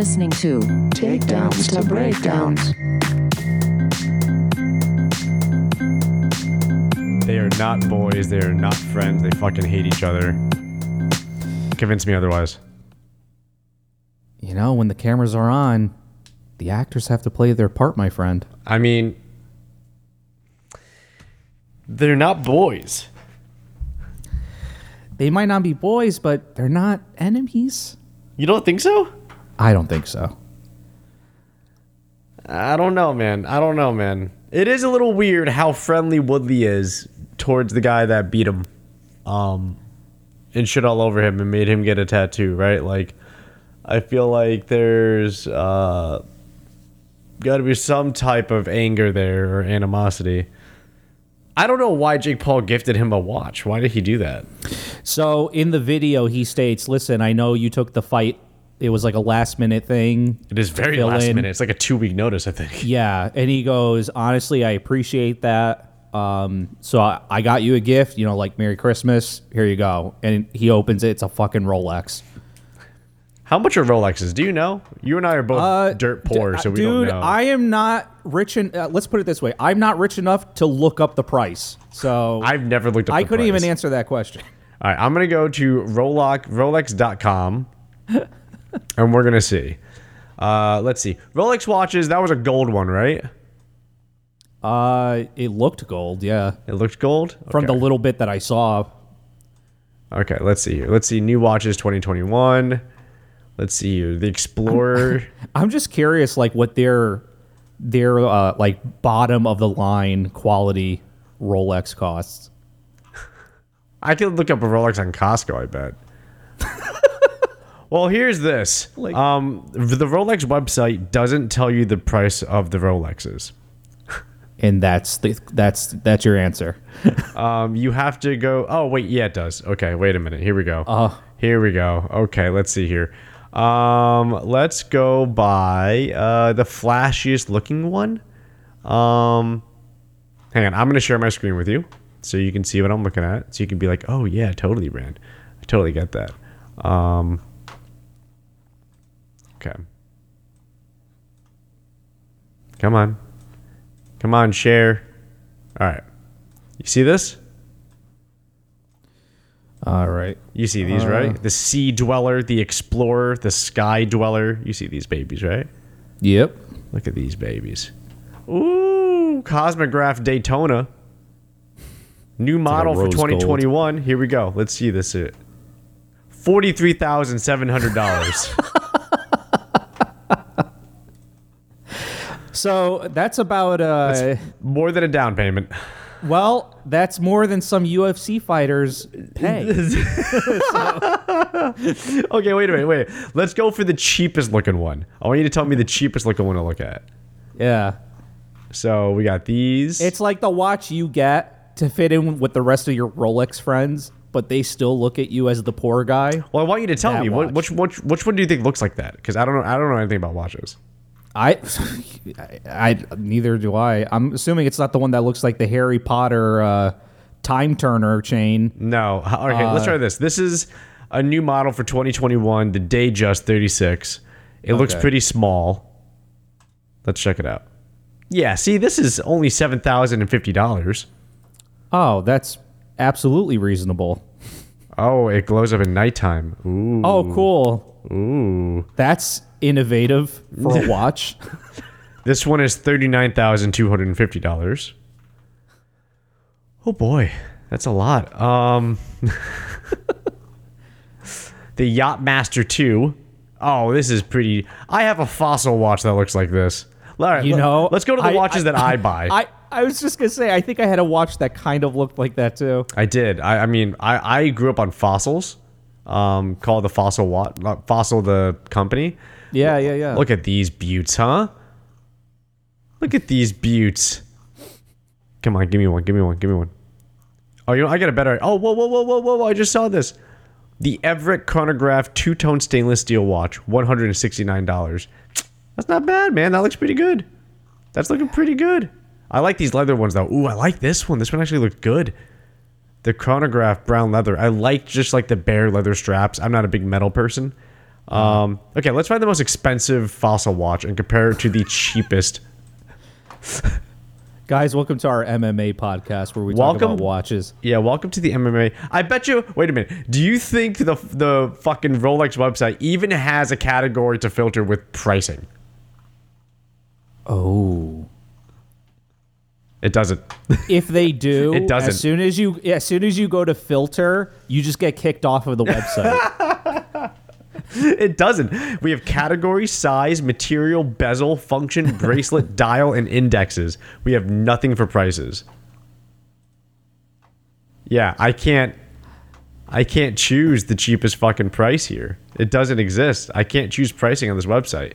You are listening to Takedowns to breakdowns. They are not boys. They are not friends. They fucking hate each other. Convince me otherwise. You know, when the cameras are on, the actors have to play their part, my friend. I mean, they're not boys. They might not be boys, but they're not enemies. You don't think so? I don't think so. I don't know, man. I don't know, man. It is a little weird how friendly Woodley is towards the guy that beat him, um, and shit all over him and made him get a tattoo, right? Like, I feel like there's uh, got to be some type of anger there or animosity. I don't know why Jake Paul gifted him a watch. Why did he do that? So in the video, he states, "Listen, I know you took the fight. It was like a last minute thing. It is very fill last in. minute. It's like a two week notice, I think. Yeah." And he goes, "Honestly, I appreciate that. Um, so I, I got you a gift. You know, like Merry Christmas. Here you go." And he opens it. It's a fucking Rolex. How much are Rolexes? Do you know? You and I are both Uh, dirt poor, d- so we dude, don't know. Dude, I am not rich. En- uh, let's put it this way: I'm not rich enough to look up the price. So I've never looked up. I couldn't price. even answer that question. All right, I'm gonna go to Rolex Rolex.com, and we're gonna see. Uh, let's see. Rolex watches. That was a gold one, right? Uh, it looked gold, yeah, It looked gold from the little bit that I saw. Okay, let's see here. Let's see. New watches 2021. Let's see here. The Explorer. I'm just curious, like what their their uh, like bottom of the line quality Rolex costs. I could look up a Rolex on Costco. I bet. Well, here's this. um, the Rolex website doesn't tell you the price of the Rolexes. And that's the, that's that's your answer. Um, you have to go. Oh wait, yeah, it does. Okay, wait a minute. Here we go. Uh. here we go. Okay, let's see here. Um, let's go by uh the flashiest looking one. Um, hang on. I'm gonna share my screen with you so you can see what I'm looking at. So you can be like, oh yeah, totally, Brand. I totally get that. Um, okay. Come on. Come on, share. All right. You see this? All right. You see these, right? The Sea Dweller, the Explorer, the Sky Dweller. You see these babies, right? Yep. Look at these babies. Ooh, Cosmograph Daytona. New model for rose gold. 2021. Here we go. Let's see this. uh, $43,700. So that's about uh More than a down payment. well, that's more than some UFC fighters pay. Okay, wait a minute. Wait. Let's go for the cheapest looking one. I want you to tell me the cheapest looking one to look at. yeah. So we got these. It's like the watch you get to fit in with the rest of your Rolex friends, but they still look at you as the poor guy. well, I want you to tell that me what, watch. which which which one do you think looks like that? Because I don't know. I don't know anything about watches. I, I, I- neither do I. I'm assuming it's not the one that looks like the Harry Potter uh, time turner chain. No. Okay, let's try this. This is a new model for 2021, the Datejust 36. It looks pretty small. Let's check it out. Yeah, see, this is only $7,050. Oh, that's absolutely reasonable. Oh, it glows up at nighttime. Ooh. Oh, cool. Ooh. That's innovative for a watch. This one is $39,250. Oh boy, that's a lot. Um The Yacht Master 2. Oh, this is pretty. I have a fossil watch that looks like this. All right, You let- know, let's go to the I- watches I- that I buy. I, I, I was just gonna say, I think I had a watch that kind of looked like that too. I did. I, I mean, I, I grew up on fossils, um, called the Fossil Watch, Fossil the company. Yeah, yeah, yeah. Look at these buttes, huh? Look at these buttes. Come on, give me one. Give me one. Give me one. Oh, you know, I got a better. Oh, whoa, whoa, whoa, whoa, whoa! I just saw this. The Everett Chronograph two-tone stainless steel watch, one hundred and sixty-nine dollars. That's not bad, man. That looks pretty good. That's looking pretty good. I like these leather ones though. Ooh, I like this one. This one actually looked good. The chronograph brown leather. I like just like the bare leather straps. I'm not a big metal person. Um, okay, let's find the most expensive fossil watch and compare it to the cheapest. Guys, welcome to our MMA podcast where we Welcome- talk about watches. Yeah, welcome to the MMA. I bet you. Wait a minute. Do you think the the fucking Rolex website even has a category to filter with pricing? Oh. It doesn't. If they do, It doesn't. As soon as you, as soon as you go to filter, you just get kicked off of the website. it doesn't. We have category, size, material, bezel, function, bracelet, dial, and indexes. We have nothing for prices. Yeah, I can't. I can't choose the cheapest fucking price here. It doesn't exist. I can't choose pricing on this website.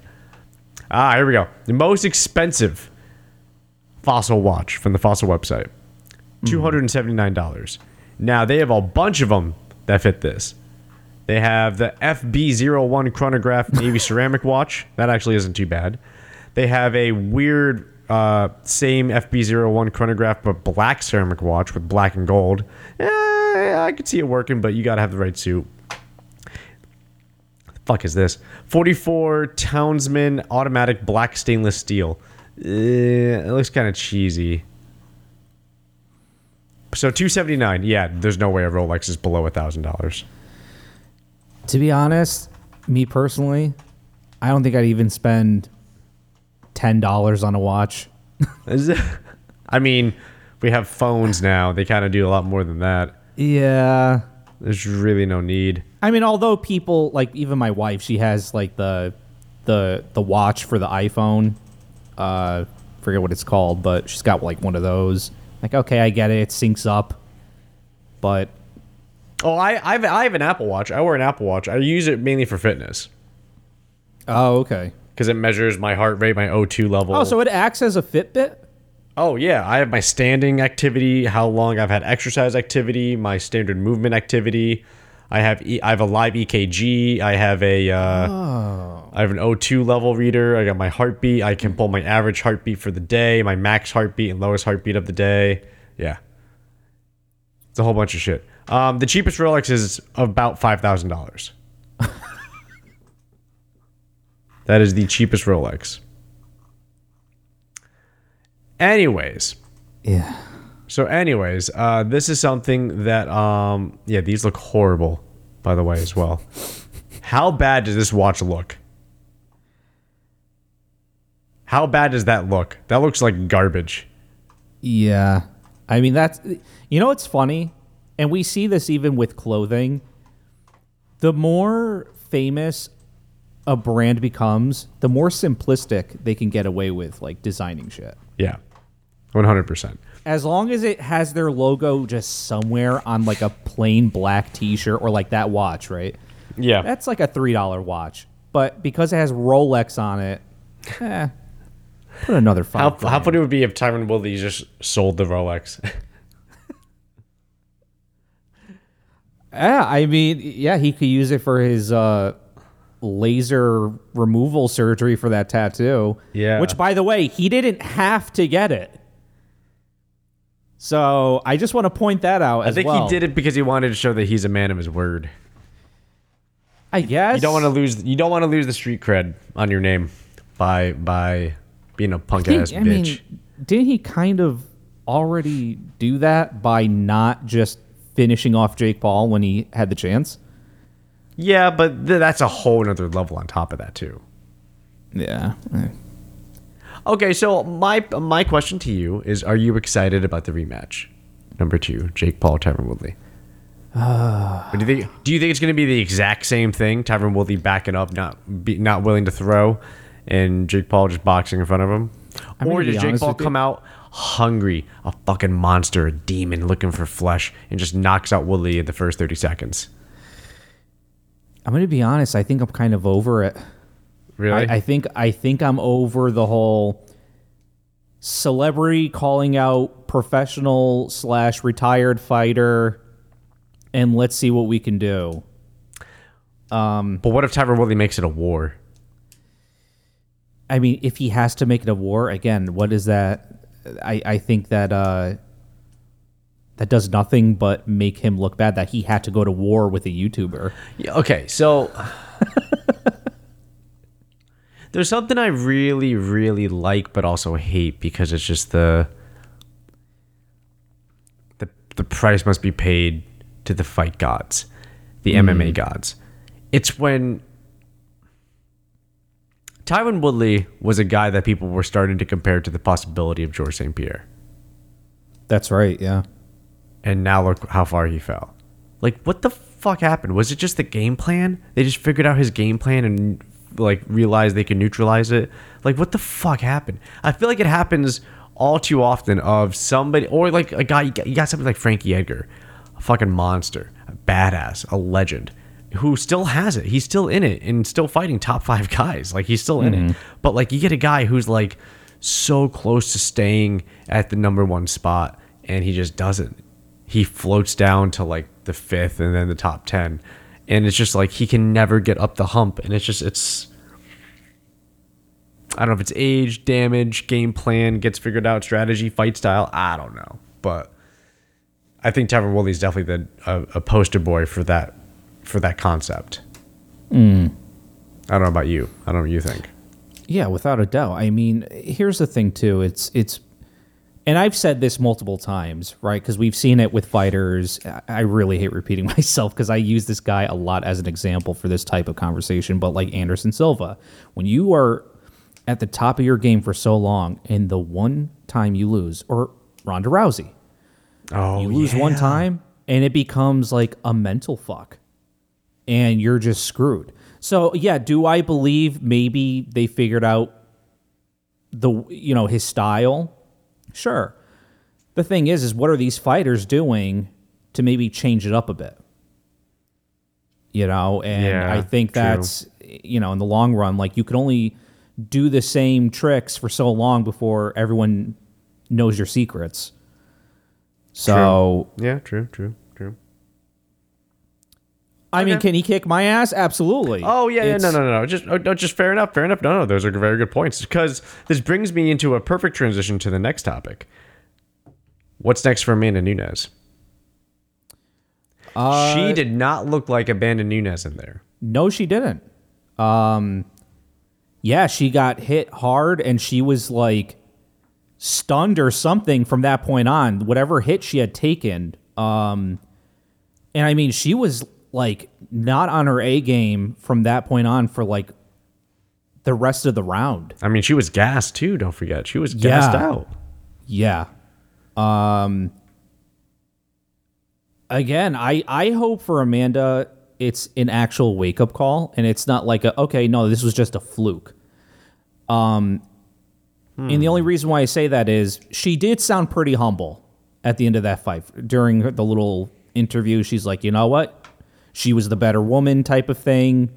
Ah, here we go. The most expensive fossil watch from the fossil website. $279. Now, they have a bunch of them that fit this. They have the FB01 chronograph navy ceramic watch. That actually isn't too bad. They have a weird uh, same FB01 chronograph but black ceramic watch with black and gold. Eh, I could see it working, but you got to have the right suit. fuck is this? 44 Townsman automatic black stainless steel. Eh, it looks kind of cheesy. So 279. Yeah, there's no way a Rolex is below a thousand dollars. to be honest, me personally, I don't think I'd even spend ten dollars on a watch. I mean, we have phones now. They kind of do a lot more than that. Yeah. There's really no need. I mean, although people like even my wife, she has like the the the watch for the iPhone. Uh, forget what it's called, but she's got like one of those. Like, okay, I get it. It syncs up, but Oh, I I have, I have an Apple Watch. I wear an Apple Watch. I use it mainly for fitness oh, okay. because it measures my heart rate, my O2 level. Oh, so it acts as a Fitbit. Oh yeah, I have my standing activity, how long I've had exercise activity, my standard movement activity. I have e- I have a live EKG. I have a uh, I have an O2 level reader. I got my heartbeat. I can pull my average heartbeat for the day, my max heartbeat and lowest heartbeat of the day. Yeah, it's a whole bunch of shit. Um, the cheapest Rolex is about five thousand dollars. that is the cheapest Rolex. Anyways, Yeah. So anyways, uh, this is something that um, yeah, these look horrible, by the way, as well. How bad does this watch look? How bad does that look? That looks like garbage. Yeah. I mean, that's, you know, what's funny? And we see this even with clothing. The more famous a brand becomes, the more simplistic they can get away with, like designing shit. Yeah, one hundred percent. As long as it has their logo just somewhere on like a plain black t shirt or like that watch, right? Yeah, That's like a $3 watch. But because it has Rolex on it, eh, put another five. how grand. how funny would it be if Tyron Woodley just sold the Rolex? Yeah, I mean, yeah, he could use it for his uh, laser removal surgery for that tattoo. Yeah. Which, by the way, he didn't have to get it. So I just want to point that out I think well. he did it because he wanted to show that he's a man of his word. I guess You don't want to lose. You don't want to lose the street cred on your name by by being a punk ass I bitch. mean, didn't he kind of already do that by not just finishing off Jake Paul when he had the chance? yeah, but th- that's a whole nother level on top of that too. Yeah. Eh. Okay, so my my question to you is: Are you excited about the rematch? Number two, Jake Paul, Tyron Woodley. Uh. What do you think? Do you think it's going to be the exact same thing? Tyron Woodley backing up, not be, not willing to throw, and Jake Paul just boxing in front of him, I'm or does Jake Paul come out hungry, a fucking monster, a demon looking for flesh, and just knocks out Woodley in the first thirty seconds? I'm going to be honest. I think I'm kind of over it. Really? I, I think I think I'm over the whole celebrity calling out professional slash retired fighter, and let's see what we can do. but what if Tyron Woodley makes it a war? I mean, if he has to make it a war again, what is that? I I think that uh, that does nothing but make him look bad. That he had to go to war with a YouTuber. Yeah, okay, so There's something I really, really like, but also hate because it's just the the the price must be paid to the fight gods, the MMA gods. It's when Tyron Woodley was a guy that people were starting to compare to the possibility of George St. Pierre. That's right. Yeah. and now look how far he fell. Like, what the fuck happened? Was it just the game plan? They just figured out his game plan and like realize they can neutralize it. Like, what the fuck happened? I feel like it happens all too often of somebody or like a guy. You got, you got somebody like Frankie Edgar, a fucking monster, a badass, a legend. Who still has it? He's still in it and still fighting top five guys. Like he's still in it. Mm-hmm. But like you get a guy who's like so close to staying at the number one spot and he just doesn't he floats down to like the fifth and then the top 10 and it's just like he can never get up the hump. And it's just it's i don't know if it's age damage game plan gets figured out strategy fight style i don't know. But i think Tyron Woodley is definitely the a, a poster boy for that for that concept. Mm. I don't know about you. I don't know what you think. Yeah, without a doubt. I mean, here's the thing too. It's it's and I've said this multiple times, right? Because we've seen it with fighters. I- really hate repeating myself because I use this guy a lot as an example for this type of conversation. But like Anderson Silva, when you are at the top of your game for so long, and the one time you lose, or Ronda Rousey, oh you lose one time, and it becomes like a mental fuck, and you're just screwed. So yeah, do I believe maybe they figured out the you know his style? Sure. The thing is, is what are these fighters doing to maybe change it up a bit? You know, and Yeah, I think true. that's you know in the long run, like you can only do the same tricks for so long before everyone knows your secrets. So yeah true true I mean, can he kick my ass? Absolutely. Oh yeah, yeah, no, no, no, no. Just, oh, no, just fair enough, fair enough. No, no, those are very good points. Because this brings me into a perfect transition to the next topic. What's next for Amanda Nunes? she did not look like Amanda Nunes in there. No, she didn't. Um, yeah, she got hit hard, and she was like stunned or something from that point on. Whatever hit she had taken. Um, and I mean, she was like not on her A game from that point on for like the rest of the round. I mean, she was gassed too. Don't forget, she was gassed Yeah. out. Yeah. Um again, I I hope for Amanda it's an actual wake up call and it's not like a okay, no, this was just a fluke. Um and the only reason why I say that is she did sound pretty humble at the end of that fight. During the little interview, she's like, "You know what? She was the better woman type of thing.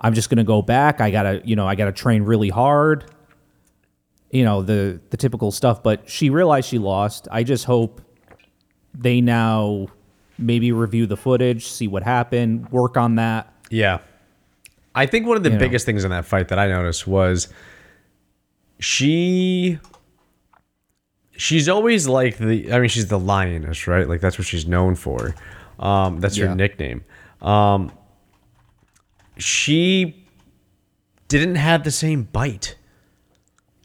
I'm just going to go back. I got to, you know, I got to train really hard." you know the the typical stuff but she realized she lost i just hope they now maybe review the footage see what happened work on that Yeah. I think one of the You know. biggest things in that fight that I noticed was she she's always like the I mean she's the lioness, right? Like that's what she's known for. Um that's her nickname. Um she didn't have the same bite.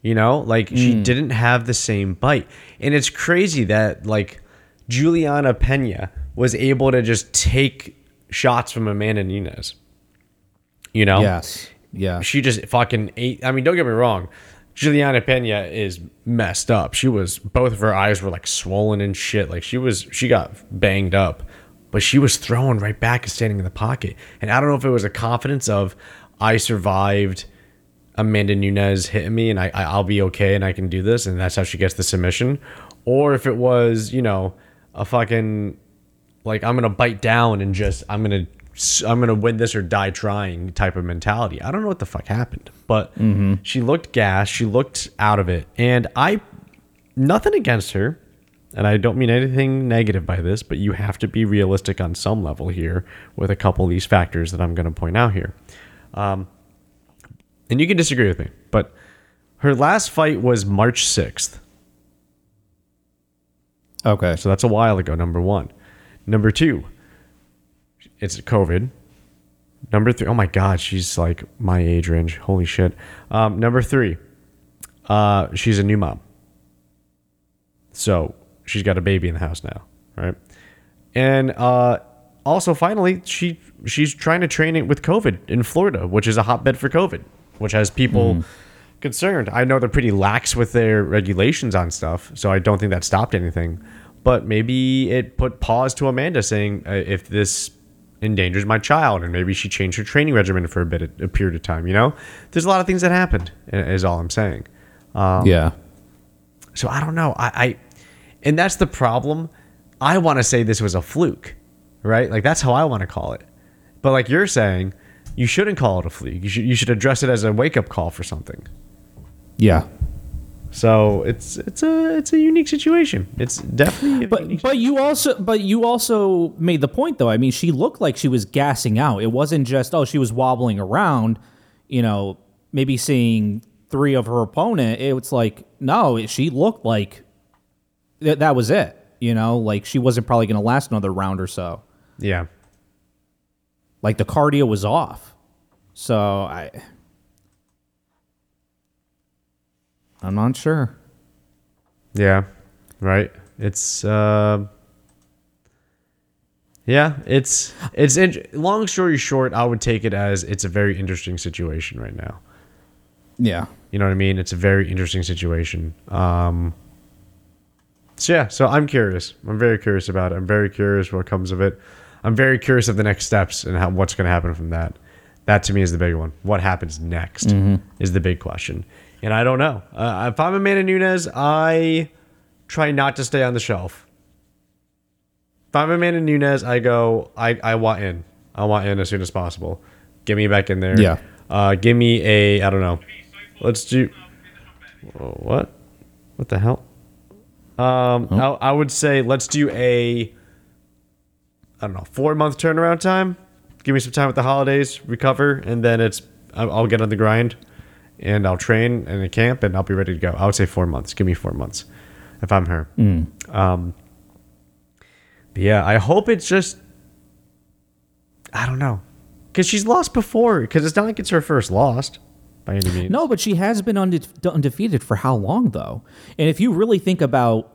You know, like she didn't have the same bite. And it's crazy that like Juliana Pena was able to just take shots from Amanda Nunes. You know? yes yeah She just fucking ate. I mean, don't get me wrong. Juliana Pena is messed up. She was both of her eyes were like swollen and shit. Like she was she got banged up, but she was throwing right back and standing in the pocket. And I don't know if it was a confidence of I survived Amanda Nunes hitting me and I, I I'll be okay and I can do this and that's how she gets the submission, or if it was you know a fucking like I'm gonna bite down and just I'm gonna I'm gonna win this or die trying type of mentality. I don't know what the fuck happened, but mm-hmm. she looked gassed. She looked out of it, and I nothing against her, and I don't mean anything negative by this, but you have to be realistic on some level here with a couple of these factors that I'm gonna point out here. Um, and you can disagree with me, but her last fight was March 6th. okay So that's a while ago, number one. Number two, it's COVID. Number three. Oh my God, she's like my age range. Holy shit. Um, number three. Uh, she's a new mom. So she's got a baby in the house now, right? And uh, also, finally, she she's trying to train it with COVID in Florida, which is a hotbed for COVID, which has people concerned. I know they're pretty lax with their regulations on stuff, so I don't think that stopped anything. But maybe it put pause to Amanda saying uh, if this endangers my child, and maybe she changed her training regimen for a bit, a period of time. You know, there's a lot of things that happened. Is all I'm saying. yeah. So I don't know. I, I and that's the problem. I want to say this was a fluke, right? Like that's how I want to call it. But like you're saying, you shouldn't call it a fluke. You should you should address it as a wake up call for something. Yeah. So it's it's a it's a unique situation. It's definitely But unique but you also but you also made the point though. I mean, she looked like she was gassing out. It wasn't just oh she was wobbling around, you know, maybe seeing three of her opponent. It was like no, she looked like that that was it. You know, like she wasn't probably going to last another round or so. yeah. Like the cardio was off. So I I'm not sure. Yeah, right. It's uh, yeah, it's it's in, long story short. I would take it as it's a very interesting situation right now. Yeah. You know what I mean? It's a very interesting situation. Um, so yeah, so I'm curious. I'm very curious about it. I'm very curious what comes of it. I'm very curious of the next steps and how what's going to happen from that. That to me is the big one. What happens next is the big question, and I don't know. Uh, if I'm a Amanda Nunes, I try not to stay on the shelf. If I'm a Amanda Nunes, I go. I I want in. I want in as soon as possible. Get me back in there. Yeah. Uh, give me a. I don't know. Let's do. What? What the hell? Um, I, I would say let's do a. I don't know, four month turnaround time. Give me some time with the holidays, recover, and then it's I'll get on the grind, and I'll train and a camp, and I'll be ready to go. I would say four months. Give me four months, if I'm her. Um, but yeah, I hope it's just. I don't know, because she's lost before. Because it's not like it's her first lost, by any means. No, but she has been unde- undefeated for how long, though? And if you really think about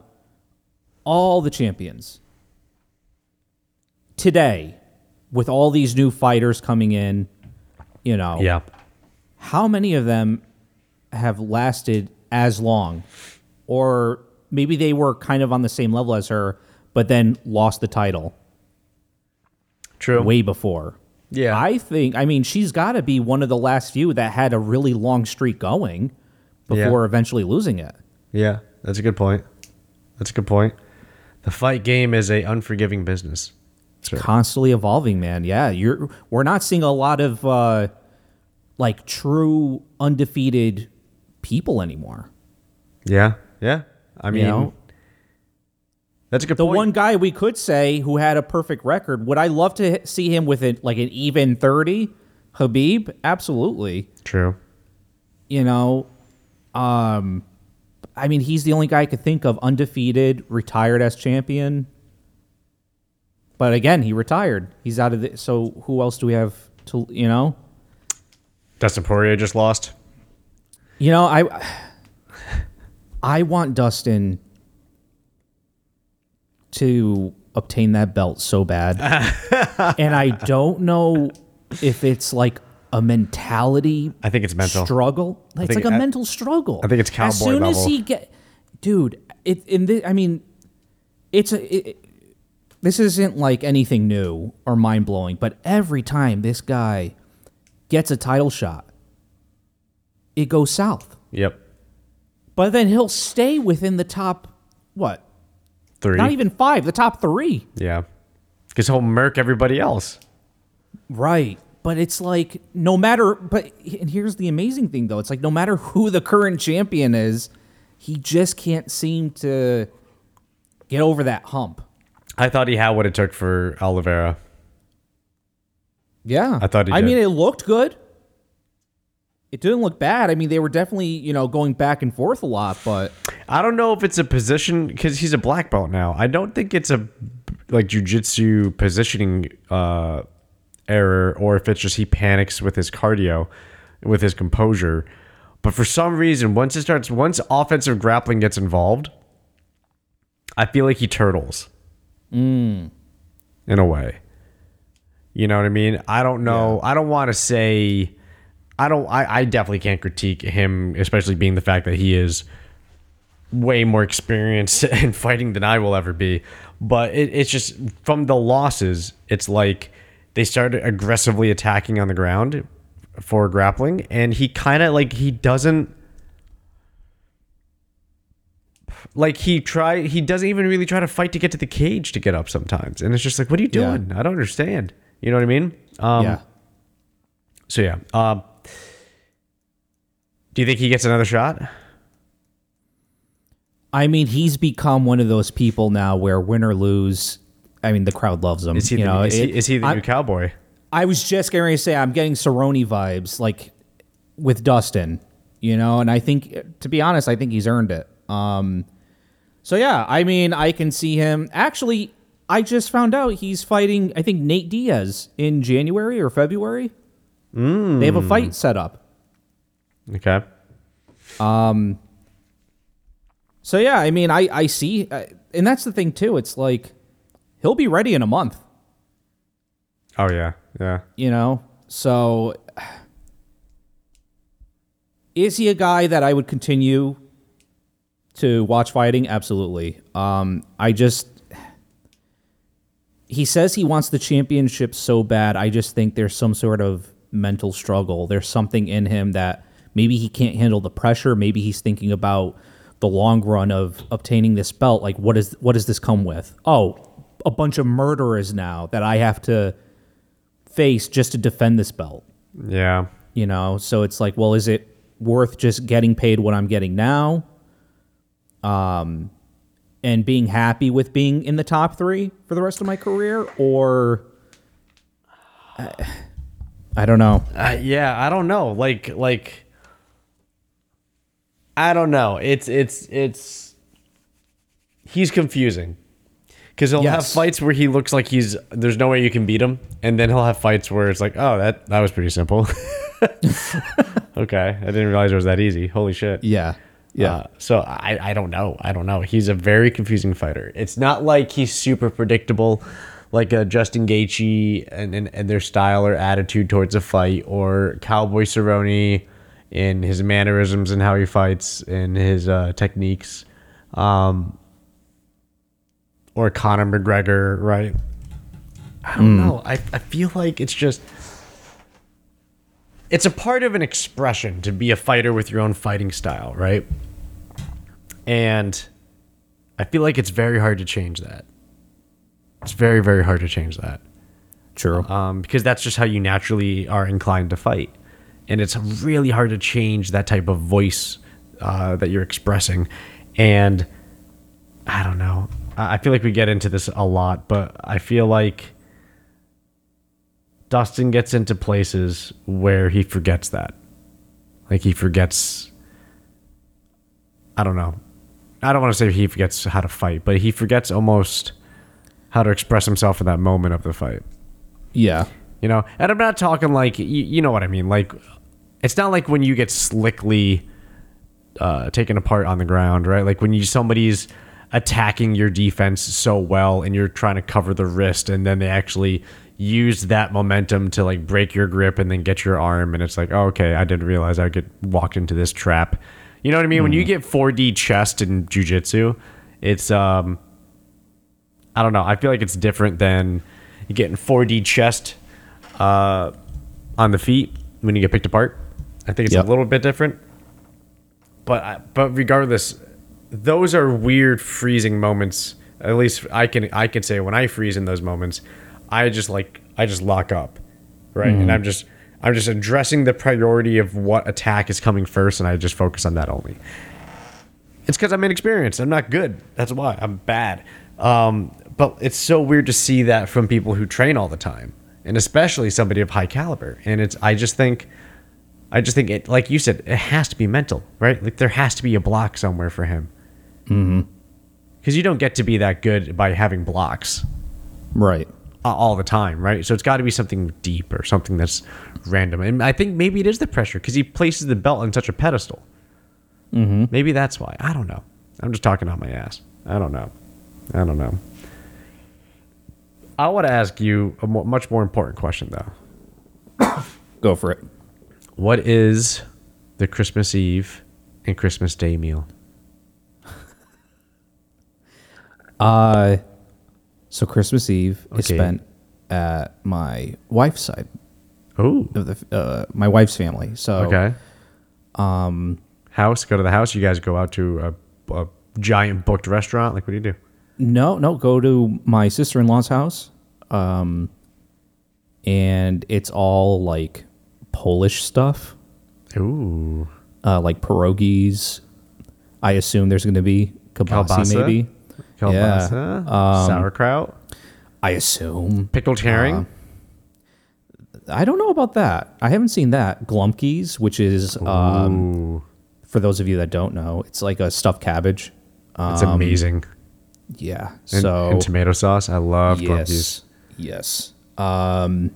all the champions today, with all these new fighters coming in, you know, Yeah. how many of them have lasted as long? Or maybe they were kind of on the same level as her, but then lost the title True. way before. Yeah. I think, I mean, she's got to be one of the last few that had a really long streak going before Yeah. eventually losing it. Yeah, that's a good point. That's a good point. The fight game is a unforgiving business. Sure. Constantly evolving, man. Yeah, you're. We're not seeing a lot of uh, like true undefeated people anymore. Yeah, yeah. I mean, know? That's a good point. The point. one guy we could say who had a perfect record, would I love to see him with it like an even thirty? Khabib, absolutely. True. you know um i mean he's the only guy i could think of undefeated retired as champion but again he retired he's out of the so who else do we have to you know Dustin Poirier just lost. you know i i want dustin to obtain that belt so bad and i don't know if it's like a mentality I think it's mental. struggle. It's think- like a I- mental struggle. I think it's As cowboy soon as he get, dude, it in this, I mean, it's a. It, this isn't like anything new or mind blowing, but every time this guy gets a title shot, it goes south. Yep. But then he'll stay within the top, what? Three. Not even five, the top three. yeah. Because he'll murk everybody else. Right. But it's like no matter but and here's the amazing thing though. It's like no matter who the current champion is, he just can't seem to get over that hump. I thought he had what it took for Oliveira. Yeah. I thought he I mean it looked good. It didn't look bad. I mean they were definitely, you know, going back and forth a lot, but I don't know if it's a position because he's a black belt now. I don't think it's a like jujitsu positioning uh, error or if it's just he panics with his cardio, with his composure. But for some reason, once it starts, once offensive grappling gets involved, I feel like he turtles. In a way. You know what I mean? I don't know. I don't want to say. I don't. I, I definitely can't critique him, especially being the fact that he is way more experienced in fighting than I will ever be. But it, it's just from the losses, it's like they started aggressively attacking on the ground for grappling, and he kind of like he doesn't like he try he doesn't even really try to fight to get to the cage to get up sometimes, and it's just like, what are you Yeah. doing? I don't understand. You know what I mean? Um, yeah. So yeah. Um, do you think he gets another shot? I mean, he's become one of those people now where win or lose, I mean, the crowd loves him. Is he you the, know, is, he, it- is he the I- new cowboy? I was just getting ready to say I'm getting Cerrone vibes, like with Dustin, you know, and I think, to be honest, I think he's earned it. Um, so yeah, I mean, I can see him. Actually, I just found out he's fighting. I think Nate Diaz in January or February. They have a fight set up. Okay. Um. So yeah, I mean, I I see, and that's the thing too. It's like he'll be ready in a month. Oh yeah, yeah. you know so is he a guy that i would continue to watch fighting absolutely um i just he says he wants the championship so bad i just think there's some sort of mental struggle there's something in him that maybe he can't handle the pressure. Maybe he's thinking about the long run of obtaining this belt. Like what is what does this come with? Oh a bunch of murderers now that i have to face just to defend this belt. Yeah. you know so it's like well is it worth just getting paid what i'm getting now? Um and being happy with being in the top three for the rest of my career? Or i, I don't know. Uh, yeah, I don't know. Like like I don't know. It's it's it's he's confusing. Cuz he'll have fights where he looks like he's there's no way you can beat him and then he'll have fights where it's like, "Oh, that that was pretty simple." okay, I didn't realize it was that easy. Holy shit. yeah Uh, so I, I don't know. I don't know. He's a very confusing fighter. It's not like he's super predictable, like a Justin Gaethje and, and, and their style or attitude towards a fight, or Cowboy Cerrone in his mannerisms and how he fights and his uh, techniques, um, or Conor McGregor. Right? I don't know. I I feel like it's just. It's a part of an expression to be a fighter with your own fighting style, right? And I feel like it's very hard to change that. It's very, very hard to change that. true Um, because that's just how you naturally are inclined to fight. And it's really hard to change that type of voice uh, that you're expressing. And I don't know. I feel like we get into this a lot, but I feel like Dustin gets into places where he forgets that. Like he forgets. I don't know. I don't want to say he forgets how to fight, but he forgets almost how to express himself in that moment of the fight. yeah You know, and I'm not talking like you, you know what I mean. Like, it's not like when you get slickly uh, taken apart on the ground, right? Like when you somebody's attacking your defense so well, and you're trying to cover the wrist, and then they actually use that momentum to like break your grip and then get your arm, and it's like, oh, okay, I didn't realize I would get walked into this trap. You know what I mean? When you get 4D chess in jujitsu, it's um, I don't know. I feel like it's different than getting 4D chess uh, on the feet when you get picked apart. I think it's Yep. a little bit different. But I, but regardless, those are weird freezing moments. At least I can I can say when I freeze in those moments, I just like I just lock up, right? And I'm just I'm just addressing the priority of what attack is coming first, and I just focus on that only. It's because I'm inexperienced. I'm not good. That's why I'm bad. Um, but it's so weird to see that from people who train all the time, and especially somebody of high caliber. And it's I just think, I just think it like you said, it has to be mental, right? Like there has to be a block somewhere for him. Mm-hmm. Because you don't get to be that good by having blocks. right all the time, right? So it's got to be something deep or something that's random. And I think maybe it is the pressure because he places the belt on such a pedestal. Mm-hmm. Maybe that's why. I don't know. I'm just talking out my ass. I don't know. I don't know. I want to ask you a much more important question, though. Go for it. What is the Christmas Eve and Christmas Day meal? Uh, so Christmas Eve is Okay. spent at my wife's side Oh, of the uh, my wife's family. So okay. Um, house. Go to the house. You guys go out to a, a giant booked restaurant. Like, what do you do? no, no, go to my sister in law's house. Um, and it's all like Polish stuff, Ooh, uh, like pierogies. I assume there's going to be kielbasa, Kielbasa? maybe. kielbasa, Um, sauerkraut, I assume. pickled herring. I don't know about that. I haven't seen that. Glumpies, which is um, for those of you that don't know, it's like a stuffed cabbage. it's amazing. Yeah. And, so and tomato sauce. I love yes, Glumpies. yes. Um,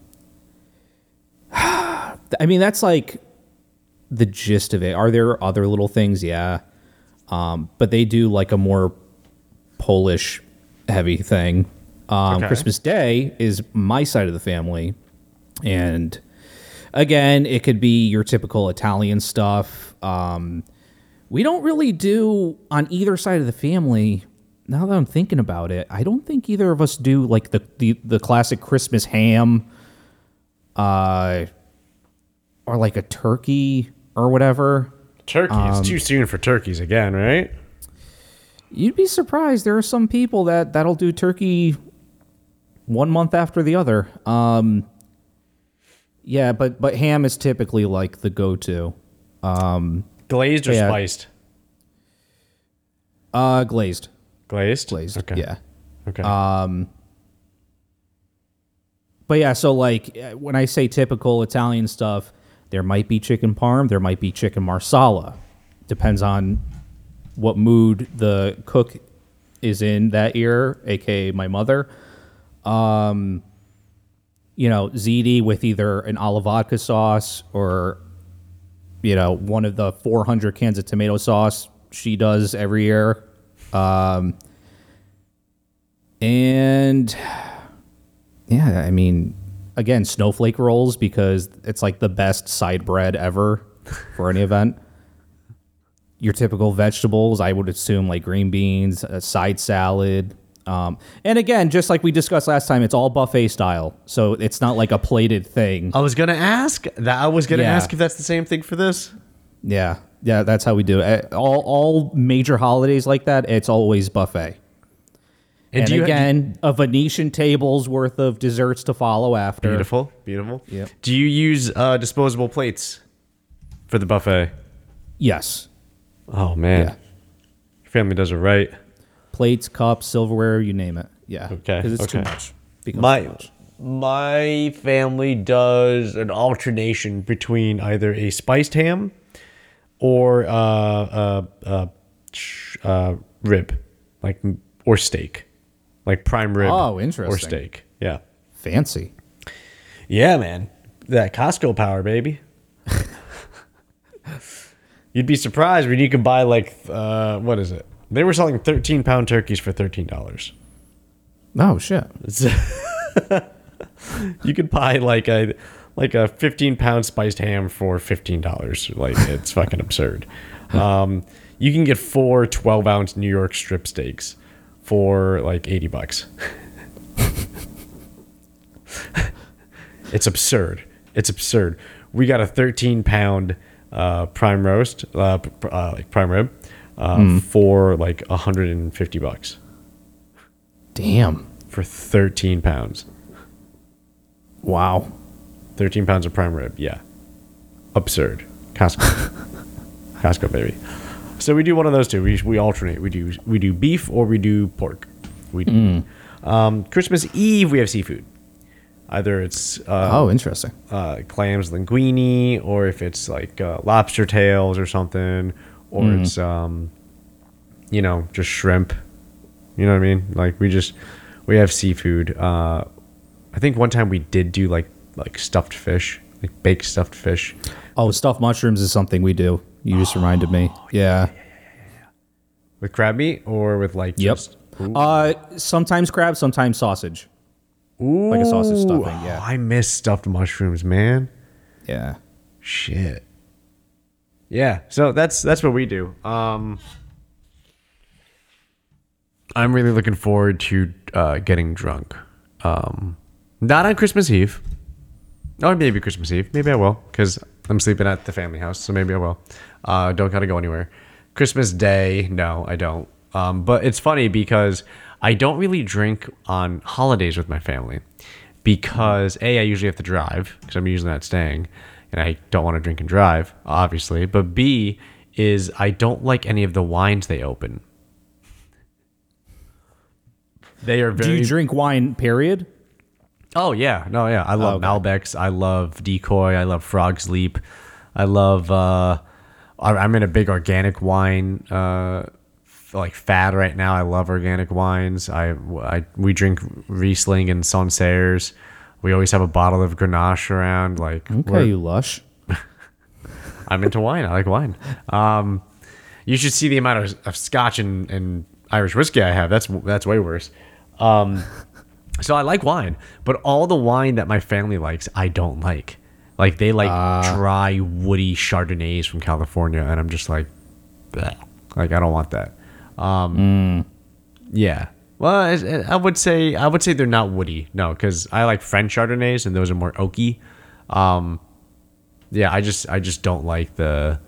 I mean, that's like the gist of it. Are there other little things? Yeah. Um, but they do like a more Polish heavy thing. Um, Okay. Christmas Day is my side of the family, and again, it could be your typical Italian stuff. Um, we don't really do on either side of the family. Now that I'm thinking about it, I don't think either of us do like the the, the classic Christmas ham, uh, or like a turkey or whatever. Turkey. Um, it's too soon for turkeys again, right? You'd be surprised. There are some people that that'll do turkey one month after the other. Um, yeah, but but ham is typically like the go-to. Glazed or Yeah. spiced? Uh, glazed, Glazed. glazed. Okay. Yeah. Okay. Um. But yeah, so like uh, when I say typical Italian stuff, there might be chicken parm, there might be chicken marsala. Depends on what mood the cook is in that year, aka my mother. Um, you know, ziti with either an olive vodka sauce or you know one of the 400 cans of tomato sauce she does every year. Um, and yeah, I mean, again, snowflake rolls because it's like the best side bread ever for any event. Your typical vegetables, I would assume like green beans, a side salad. Um, and again, just like we discussed last time, it's all buffet style. So it's not like a plated thing. I was gonna ask that. I was gonna Yeah. ask if that's the same thing for this. Yeah. Yeah, that's how we do it. Uh, All, all major holidays like that, it's always buffet. And, you- again, a Venetian table's worth of desserts to follow after. Beautiful, beautiful. Yep. Do you use uh, disposable plates for the buffet? Yes. Oh man, Yeah. your family does it right. plates, cups, silverware, you name it. Yeah. Okay, Because it's too okay. much. Becomes My too much. my family does an alternation between either a spiced ham or uh, uh, uh, uh, rib, like or steak, like prime rib. Oh, interesting. Or steak. Yeah. Fancy. Yeah, man. That Costco power, baby. You'd be surprised when you could buy like uh, what is it? They were selling 13 pound turkeys for thirteen dollars. Oh shit. you could buy like a like a 15 pound spiced ham for $15 like it's fucking absurd um, you can get four 12 ounce new york strip steaks for like 80 bucks it's absurd it's absurd we got a 13 pound uh, prime roast uh, uh, like prime rib uh, for like 150 bucks Damn. for 13 pounds Wow. 13 pounds of prime rib. Yeah. Absurd. Costco. Costco, baby. So we do one of those two. We, we alternate. We do we do beef or we do pork. We do. Um, Christmas Eve, we have seafood. Either it's uh, oh, interesting. uh, clams linguine, or if it's like uh, lobster tails or something, or it's um, you know just shrimp. You know what I mean? Like we just we have seafood. Uh, I think one time we did do like like stuffed fish, like baked stuffed fish. Oh, stuffed mushrooms is something we do. You just reminded Oh, me. Yeah. With crab meat or with like Yep. just. Uh, sometimes crab, sometimes sausage. Ooh, like a sausage stuffing, oh, yeah. I miss stuffed mushrooms, man. Yeah. Shit. Yeah, so that's that's what we do. Um I'm really looking forward to uh, getting drunk. Um not on Christmas Eve. Or maybe Christmas Eve. Maybe I will cuz I'm sleeping at the family house, so maybe I will. Uh don't got to go anywhere. Christmas Day, no, I don't. Um but it's funny because I don't really drink on holidays with my family because A I usually have to drive cuz I'm usually not staying and I don't want to drink and drive, obviously. But B is I don't like any of the wines they open. They are very. Do you drink wine, period? Oh yeah, no, yeah. I love okay. Malbecs. I love Decoy. I love Frog's Leap. I love. uh I- I'm in a big organic wine uh like fad right now. I love organic wines. I, I we drink Riesling and Sancerres. We always have a bottle of Grenache around. Like Okay, you lush. I'm into wine. I like wine. Um, you should see the amount of, of Scotch and, and Irish whiskey I have. That's that's way worse. Um, so I like wine, but all the wine that my family likes, I don't like. Like they like dry, woody Chardonnays from California, and I'm just like, Bleh. like I don't want that. Um, Yeah. Well, I would say I would say they're not woody. No, because I like French Chardonnays, and those are more oaky. Um, yeah, I just I just don't like the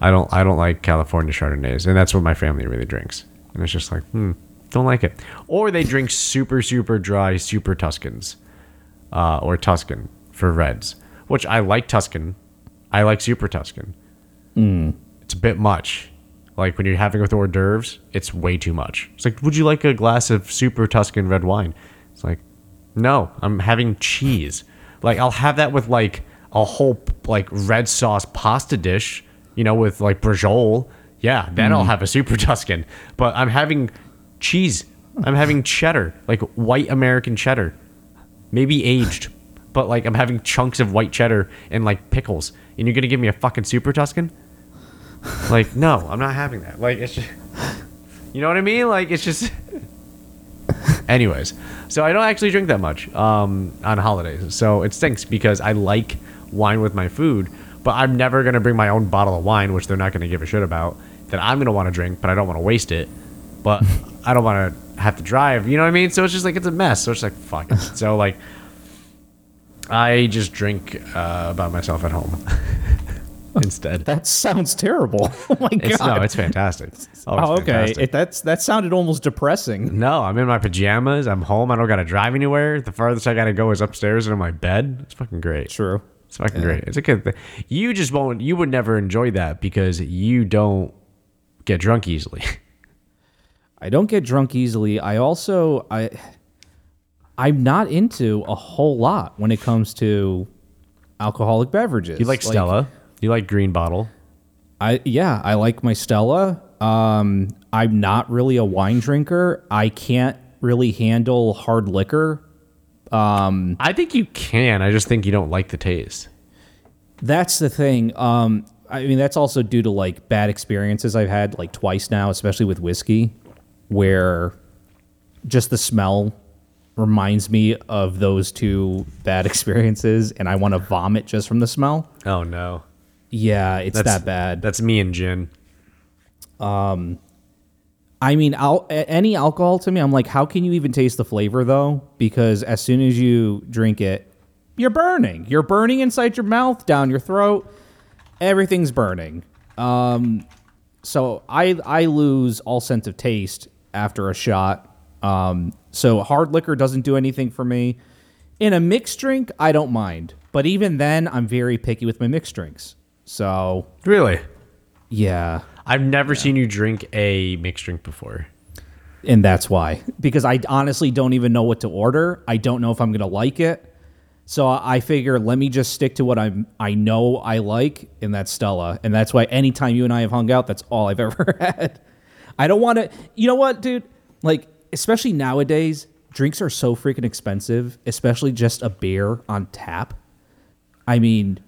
I don't I don't like California Chardonnays, and that's what my family really drinks. And it's just like, hmm, don't like it. Or they drink super super dry super Tuscans, uh, or Tuscan for reds, which I like Tuscan. I like super Tuscan. It's a bit much. Like when you're having it with hors d'oeuvres, it's way too much. It's like, would you like a glass of super Tuscan red wine? It's like, no, I'm having cheese. Like I'll have that with like a whole like red sauce pasta dish, you know, with like braciole. Yeah, then I'll have a super Tuscan. But I'm having cheese. I'm having cheddar, like white American cheddar, maybe aged, but like I'm having chunks of white cheddar and like pickles. And you're gonna give me a fucking super Tuscan? Like, no, I'm not having that. Like, it's just, you know what I mean? Like, it's just. Anyways, so I don't actually drink that much um, on holidays. So it stinks because I like wine with my food, but I'm never to bring my own bottle of wine, which they're not to give a shit about, that I'm to want to drink, but I don't want to waste it. But I don't want to have to drive. You know what I mean? So it's just like, it's a mess. So it's like, fuck it. So, like, I just drink uh, by myself at home instead. That sounds terrible. Oh my god! It's, no, it's fantastic. Oh, it's oh, okay. fantastic. It, that's that sounded almost depressing. no, I'm in my pajamas. I'm home. I don't got to drive anywhere. The farthest I got to go is upstairs and in my bed. It's fucking great. True. It's fucking great. It's a good thing. You just won't, you would never enjoy that because you don't get drunk easily. I don't get drunk easily. I also I I'm not into a whole lot when it comes to alcoholic beverages. You like Stella. You like Green Bottle. I yeah, I like my Stella. Um, I'm not really a wine drinker. I can't really handle hard liquor. I think you can. I just think you don't like the taste. That's the thing. Um, I mean, that's also due to like bad experiences I've had like twice now, especially with whiskey, where just the smell reminds me of those two bad experiences, and I want to vomit just from the smell. Oh, no. Yeah, it's That's that bad. That's me and gin. Um I mean, al- any alcohol to me, I'm like, how can you even taste the flavor though? Because as soon as you drink it, you're burning. You're burning inside your mouth, down your throat. Everything's burning. Um, so I I lose all sense of taste after a shot. Um, so hard liquor doesn't do anything for me. In a mixed drink, I don't mind, but even then, I'm very picky with my mixed drinks. So Really? yeah, I've never seen you drink a mixed drink before. and that's why because i honestly don't even know what to order i don't know if i'm gonna like it so i figure let me just stick to what i'm i know i like and that's stella and that's why anytime you and i have hung out that's all i've ever had i don't want to you know what dude like especially nowadays drinks are so freaking expensive, especially just a beer on tap. I mean,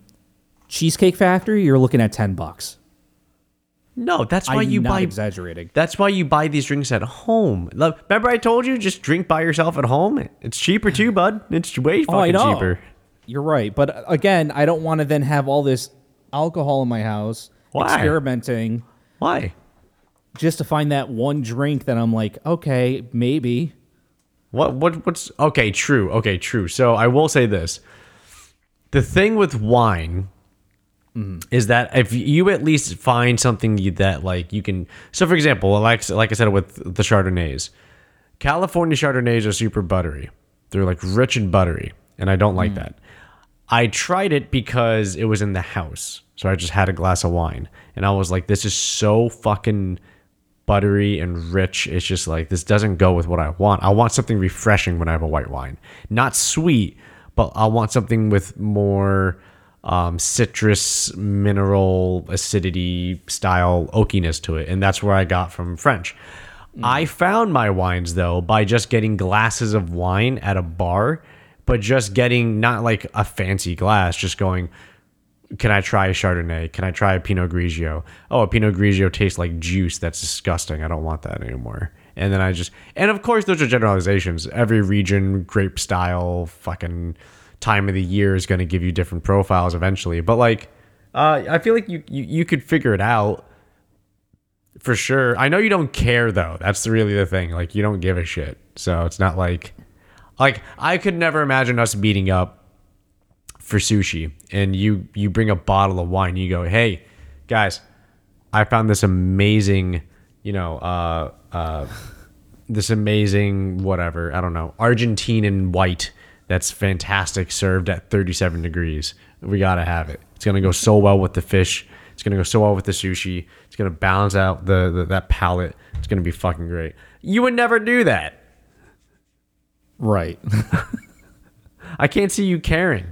Cheesecake Factory, you're looking at ten bucks. No, that's why I'm you not buy. exaggerating. That's why you buy these drinks at home. Remember, I told you just drink by yourself at home. It's cheaper too, bud. It's way Oh, fucking know. cheaper. You're right, but uh, again, I don't want to then have all this alcohol in my house, Why? experimenting, Why? Just to find that one drink that I'm like, okay, maybe. What? What? What's okay? True. Okay, true. So I will say this: the thing with wine mm-hmm. is that if you at least find something that like you can. So, for example, like like I said with the Chardonnays, California Chardonnays are super buttery. They're like rich and buttery, and I don't like mm. that. I tried it because it was in the house. So I just had a glass of wine and I was like, this is so fucking buttery and rich. It's just like, this doesn't go with what I want. I want something refreshing when I have a white wine. Not sweet, but I want something with more um, citrus, mineral, acidity style oakiness to it. And that's where I got from French. I found my wines though by just getting glasses of wine at a bar but just getting not like a fancy glass, just going, can I try a Chardonnay? Can I try a Pinot Grigio? Oh, a Pinot Grigio tastes like juice. That's disgusting. I don't want that anymore. And then I just, and of course, those are generalizations. Every region, grape style, fucking time of the year is going to give you different profiles eventually. But like, uh, I feel like you, you you could figure it out for sure. I know you don't care though. That's really the thing. Like, you don't give a shit. So it's not like, like I could never imagine us meeting up for sushi and you you bring a bottle of wine you go hey guys i found this amazing you know uh uh this amazing whatever i don't know argentinian white that's fantastic served at 37 degrees. We gotta have it. It's gonna go so well with the fish. It's gonna go so well with the sushi. It's gonna balance out the, the that palate. It's gonna be fucking great. You would never do that. Right. i can't see you caring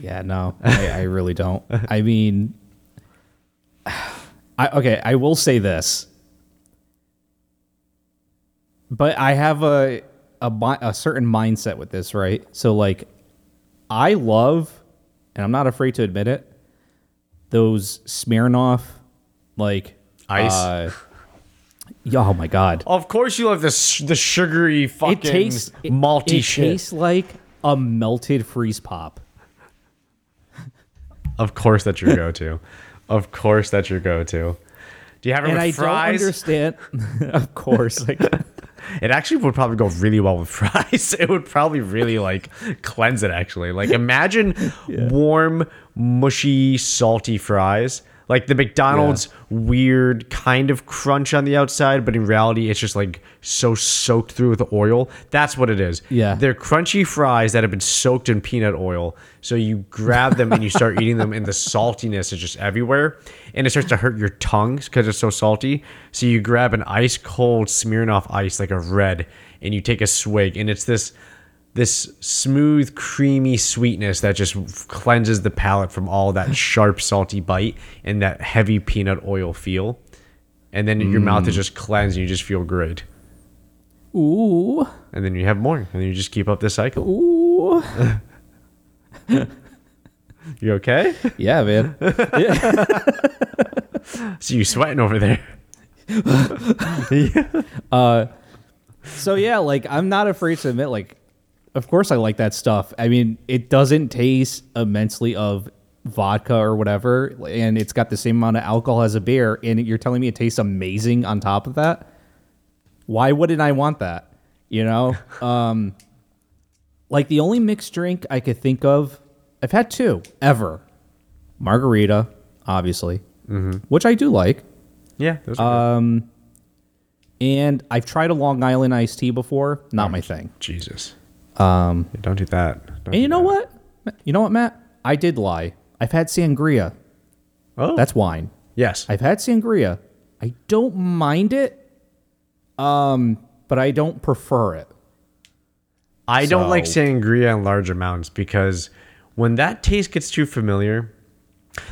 yeah, no, I, I really don't. I mean, I okay, I will say this, but I have a a, a certain mindset with this, right? So like, I love, and I'm not afraid to admit it, those Smirnoff, like Ice? Uh, oh my god, Of course, you love this the sugary fucking it tastes it, malty it shit. tastes like a melted freeze pop. Of course, that's your go-to. of course, that's your go-to. Do you have it and with I fries? don't understand. of course, like It actually would probably go really well with fries. It would probably really like cleanse it. Actually, like imagine warm, mushy, salty fries. Like the McDonald's weird kind of crunch on the outside, but in reality, it's just like so soaked through with oil. That's what it is. Yeah. They're crunchy fries that have been soaked in peanut oil. So you grab them and you start eating them, and the saltiness is just everywhere. And it starts to hurt your tongue because it's so salty. So you grab an ice cold Smirnoff ice, like a red, and you take a swig, and it's this this smooth, creamy sweetness that just cleanses the palate from all that sharp, salty bite and that heavy peanut oil feel. And then your mouth is just cleansed and you just feel great. ooh, And then you have more. And then you just keep up this cycle. ooh. You okay? Yeah, man. Yeah. So you sweating over there. Uh so yeah, like I'm not afraid to admit, like, of course I like that stuff. I mean, it doesn't taste immensely of vodka or whatever, and it's got the same amount of alcohol as a beer, and you're telling me it tastes amazing on top of that. Why wouldn't I want that? You know, um, like the only mixed drink I could think of, I've had two ever, margarita, obviously, which I do like. Yeah. Those are good. And I've tried a Long Island iced tea before. Not my thing. Jesus. Um, don't do that. Don't And do you know that. what? You know what, Matt? I did lie. I've had sangria. Oh, That's wine. yes. I've had sangria. I don't mind it, um, but I don't prefer it. I don't like sangria in large amounts because when that taste gets too familiar,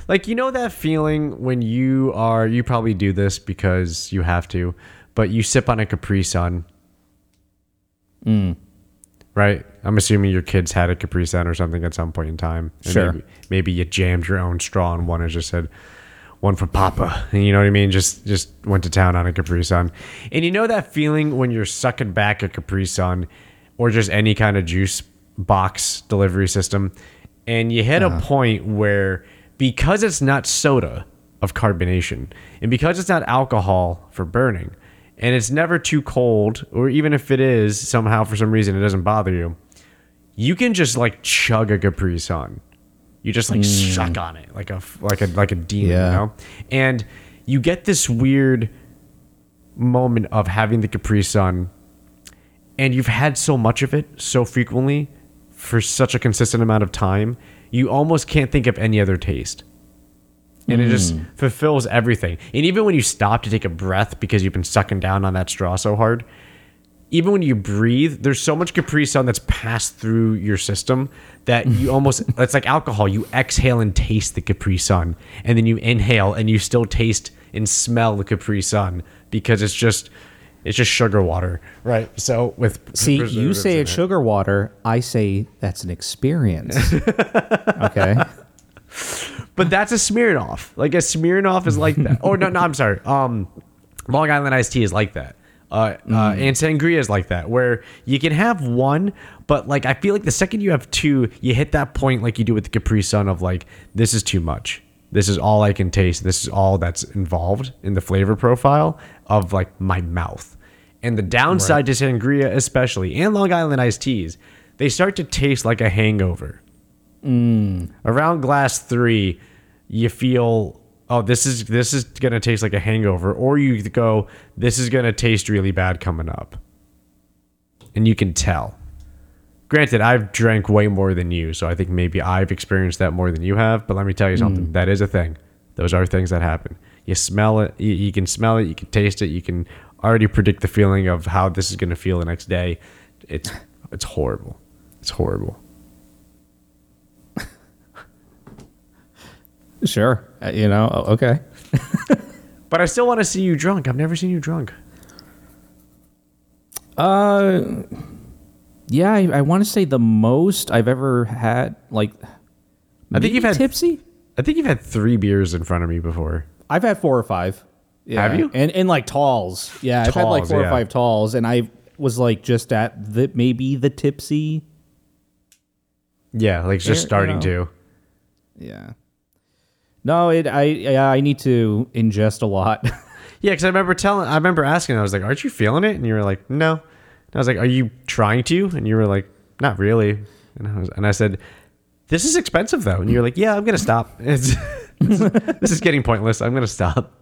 like you know that feeling when you are you probably do this because you have to, but you sip on a Capri Sun Right? I'm assuming your kids had a Capri Sun or something at some point in time. And Sure. Maybe, maybe you jammed your own straw in one and just said, one for Papa. And you know what I mean? Just just went to town on a Capri Sun. And you know that feeling when you're sucking back a Capri Sun or just any kind of juice box delivery system and you hit a uh-huh. point where because it's not soda of carbonation and because it's not alcohol for burning and it's never too cold or even if it is somehow for some reason it doesn't bother you you can just like chug a Capri Sun. You just like mm. suck on it like a like a like a demon, Yeah. you know. And you get this weird moment of having the Capri Sun, and you've had so much of it so frequently for such a consistent amount of time, you almost can't think of any other taste. And it just hmm. fulfills everything. And even when you stop to take a breath because you've been sucking down on that straw so hard, even when you breathe, there's so much Capri Sun that's passed through your system that you almost it's like alcohol. You exhale and taste the Capri Sun, and then you inhale and you still taste and smell the Capri Sun because it's just it's just sugar water, right? So with See, you say it's it. sugar water. I say that's an experience. okay. But that's a Smirnoff. Like a Smirnoff is like that. oh no, no, I'm sorry. Um, Long Island iced tea is like that. Uh, uh, and sangria is like that, where you can have one, but like I feel like the second you have two, you hit that point like you do with the Capri Sun of like this is too much. This is all I can taste. This is all that's involved in the flavor profile of like my mouth. And the downside to sangria, especially and Long Island iced teas, they start to taste like a hangover Mm. around glass three, you feel oh this is this is gonna taste like a hangover, or you go this is gonna taste really bad coming up, and you can tell. Granted, I've drank way more than you, so I think maybe I've experienced that more than you have. But let me tell you something: mm. that is a thing. Those are things that happen. You smell it, you, you can smell it, you can taste it, you can already predict the feeling of how this is gonna feel the next day. It's it's horrible. It's horrible. Sure. Uh, you know, okay. But I still want to see you drunk. I've never seen you drunk. Uh, yeah, I, I want to say the most I've ever had, like, I think you've had tipsy. I think you've had three beers in front of me before. I've had four or five. Yeah. Have you? And and like talls. Yeah, I've had like four yeah. or five talls, and I was like just at the maybe the tipsy. Yeah, like just Yeah, you starting know. to. Yeah. No, it. I yeah, I need to ingest a lot. Yeah, because I remember telling, I remember asking, I was like, "Aren't you feeling it?" And you were like, "No." And I was like, "Are you trying to?" And you were like, "Not really." And I was, and I said, "This is expensive though." And you're like, "Yeah, I'm gonna stop. It's, this is getting pointless. I'm gonna stop."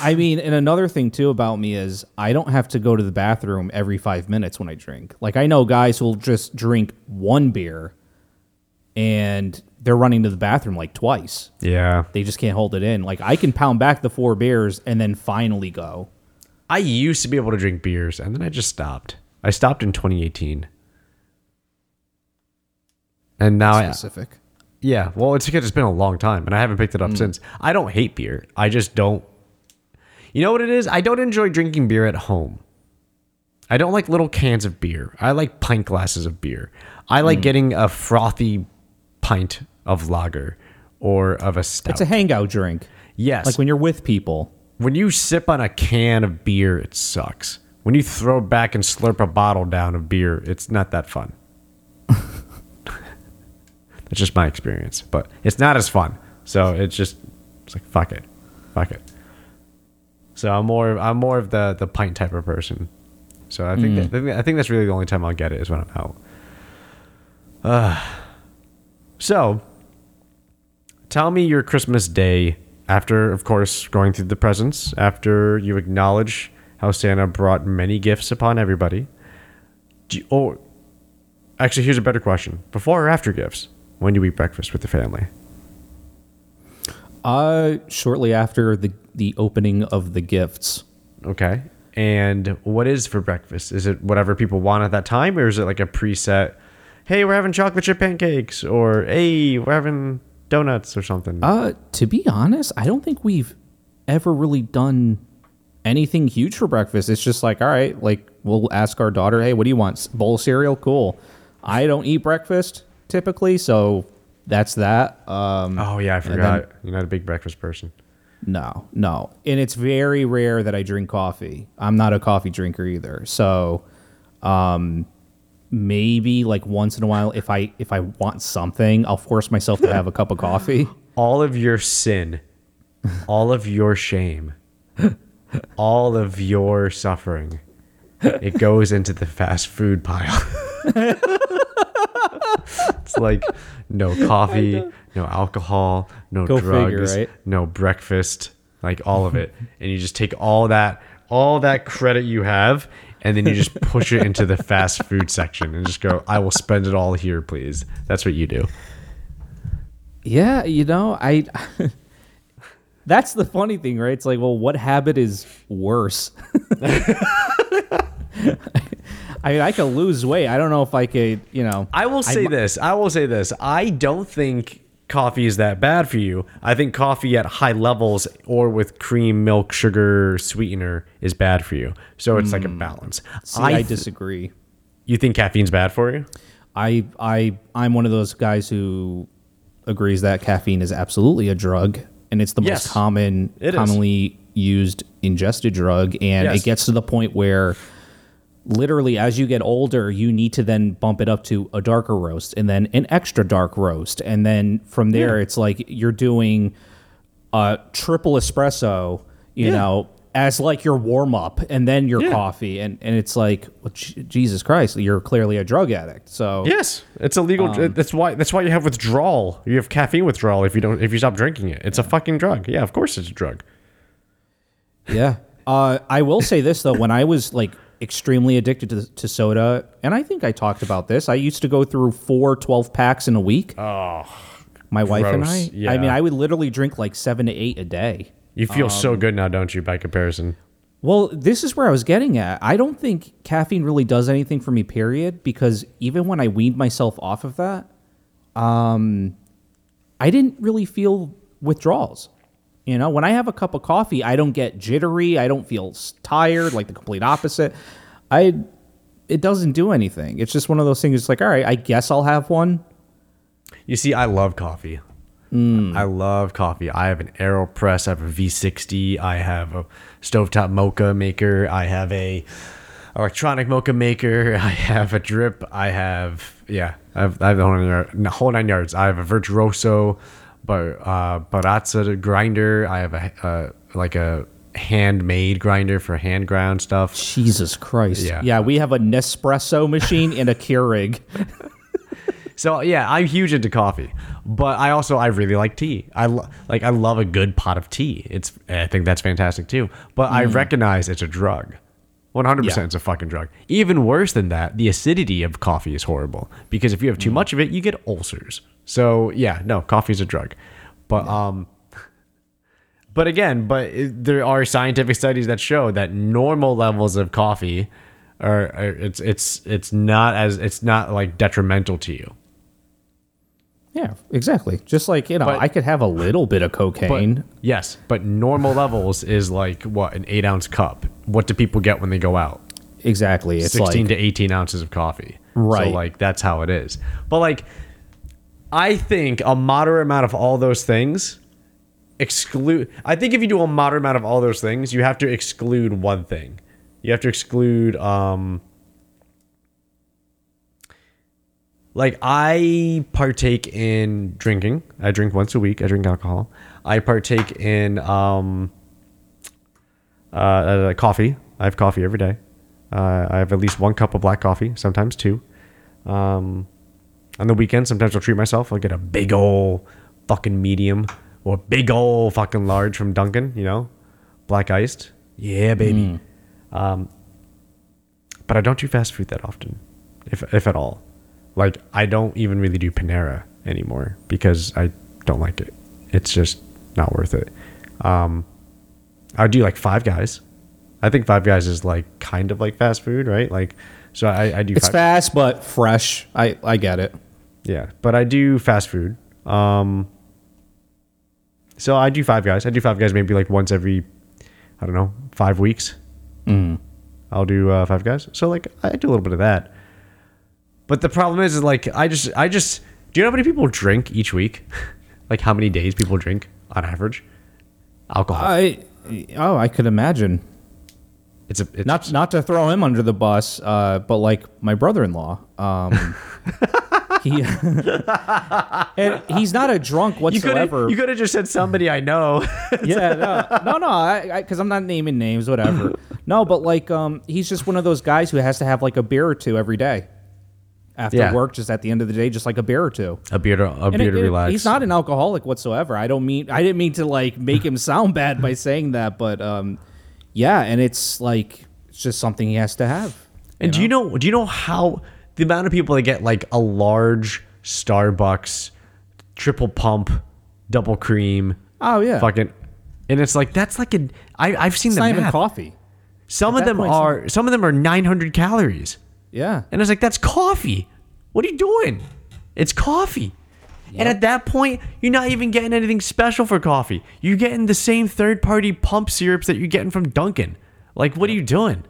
I mean, and another thing too about me is I don't have to go to the bathroom every five minutes when I drink. Like I know guys who'll just drink one beer, and they're running to the bathroom like twice. Yeah, They just can't hold it in. Like I can pound back the four beers and then finally go. I used to be able to drink beers, and then I just stopped. I stopped in 2018, and now I, Specific. Yeah, well, it's because it's been a long time, and I haven't picked it up Hmm. since. I don't hate beer. I just don't. You know what it is? I don't enjoy drinking beer at home. I don't like little cans of beer. I like pint glasses of beer. I like getting a frothy pint of lager or of a stout. It's a hangout drink. yes. Like when you're with people. when you sip on a can of beer, it sucks. When you throw back and slurp a bottle down of beer, it's not that fun. That's just my experience, but it's not as fun. So it's just it's like fuck it, fuck it. So I'm more I'm more of the the pint type of person. So I think that, I think that's really the only time I'll get it is when I'm out. Uh, so tell me your Christmas day after, of course, going through the presents, after you acknowledge how Santa brought many gifts upon everybody. Do you, oh, actually, here's a better question: before or after gifts? When do you eat breakfast with the family? Uh shortly after the the opening of the gifts. Okay. And what is for breakfast? Is it whatever people want at that time, or is it like a preset? Hey, we're having chocolate chip pancakes, or hey, we're having donuts or something. Uh to be honest, I don't think we've ever really done anything huge for breakfast. It's just like, all right, like we'll ask our daughter, hey, what do you want? Bowl of cereal? Cool. I don't eat breakfast typically, so that's that. Um, Oh yeah, I forgot. You're not a big breakfast person. no, no. And it's very rare that I drink coffee. I'm not a coffee drinker either. So um maybe like once in a while if I if I want something, I'll force myself to have a cup of coffee. All of your sin, all of your shame, all of your suffering, it goes into the fast food pile. it's like no coffee, no alcohol, no Go drugs, figure, right? no breakfast, like all of it. And you just take all that all that credit you have and then you just push it into the fast food section and just go, I will spend it all here, please. That's what you do. Yeah, you know, I. That's the funny thing, right? It's like, well, what habit is worse? I mean, I could lose weight. I don't know if I could, you know. I will say mi- this. I will say this. I don't think coffee is that bad for you. I think coffee at high levels or with cream, milk, sugar, sweetener is bad for you. So it's like a hmm. balance. See, I, th- disagree. you think caffeine's bad for you? I, I, I'm one of those guys who agrees that caffeine is absolutely a drug, and it's the Yes, most common, commonly used ingested drug, and Yes. it gets to the point where literally as you get older you need to then bump it up to a darker roast and then an extra dark roast and then from there Yeah. it's like you're doing a triple espresso you Yeah. know as like your warm up and then your Yeah. coffee and and it's like well, Jesus Christ you're clearly a drug addict so Yes, it's illegal. that's why. That's why you have withdrawal. You have caffeine withdrawal if you don't. If you stop drinking it, it's a fucking drug. Yeah, of course it's a drug. Yeah. Uh, I will say this though, when I was like extremely addicted to, to soda, and I think I talked about this, I used to go through four 12 packs in a week. Oh, My wife and. I. Yeah. I mean, I would literally drink like seven to eight a day. you feel Um, so good now, don't you? By comparison. Well, this is where I was getting at. I don't think caffeine really does anything for me, period, because even when I weaned myself off of that, um, I didn't really feel withdrawals. You know, when I have a cup of coffee, I don't get jittery. I don't feel tired, like the complete opposite. I, it doesn't do anything. It's just one of those things. It's like, all right, I guess I'll have one. You see, I love coffee. Mm. I love coffee. I have an AeroPress. I have a V60. I have a stovetop mocha maker. I have a electronic mocha maker. I have a drip. I have yeah. I have, I have the whole nine, the whole nine yards. I have a Virtuoso, but uh, Baratza grinder. I have a uh, like a handmade grinder for hand ground stuff. Jesus Christ. Yeah. Yeah, we have a Nespresso machine and a Keurig. So yeah, I'm huge into coffee, but I also I really like tea. I lo- like I love a good pot of tea. It's I think that's fantastic too. But I recognize it's a drug. 100% Yeah. it's a fucking drug. Even worse than that, the acidity of coffee is horrible because if you have too much of it, you get ulcers. So yeah, no, coffee's a drug. But um but again, but it, there are scientific studies that show that normal levels of coffee are, are it's it's it's not as it's not like detrimental to you. Yeah, exactly. Just like, you know, But- I could have a little bit of But, cocaine. yes, but normal levels is like what an eight ounce cup. What do people get when they go out? exactly. It's Sixteen like to eighteen ounces of coffee. Right. So like that's how it is. But like, I think a moderate amount of all those things exclude. I think if you do a moderate amount of all those things, you have to exclude one thing. You have to exclude um. Like I partake in drinking. I drink once a week. I drink alcohol. I partake in um uh, uh, coffee. I have coffee every day. Uh, I have at least one cup of black coffee, sometimes two. Um, on the weekend, sometimes I'll treat myself. I'll get a big ol' fucking medium or big ol' fucking large from Dunkin', you know, black iced. Yeah, baby. Um, but I don't do fast food that often, if if at all. Like I don't even really do Panera anymore because I don't like it. It's just not worth it. Um, I do like Five Guys. I think Five Guys is like kind of like fast food, right? Like, so I, I do. it's fast but fresh. I I get it. yeah, but I do fast food. Um, so I do Five Guys. I do Five Guys maybe like once every, I don't know, five weeks. I'll do uh, Five Guys. So like I do a little bit of that. But the problem is, is like I just I just do you know how many people drink each week? like how many days people drink on average? Alcohol. I oh, I could imagine. it's a it's, Not not to throw him under the bus, uh, but like my brother-in-law, um, he and he's not a drunk whatsoever. you could have just said somebody I know. yeah, no, no, no, I because I'm not naming names, whatever. no, but like, um, he's just one of those guys who has to have like a beer or two every day after Yeah. work, just at the end of the day, just like a beer or two. a beer to a And beer it- to it- relax. He's not an alcoholic whatsoever. I don't mean I didn't mean to like make him sound bad by saying that, but um, yeah, and it's like it's just something he has to have. And do you know do you know how the amount of people that get like a large Starbucks triple pump double cream Oh yeah, fucking and it's like that's like a I I've seen it's the not even coffee. Some At of them point, are some of them are 900 calories. Yeah, And it's like that's coffee. What are you doing? It's coffee. And at that point, you're not even getting anything special for coffee. You're getting the same third party pump syrups that you're getting from Dunkin'. Like, what are you doing?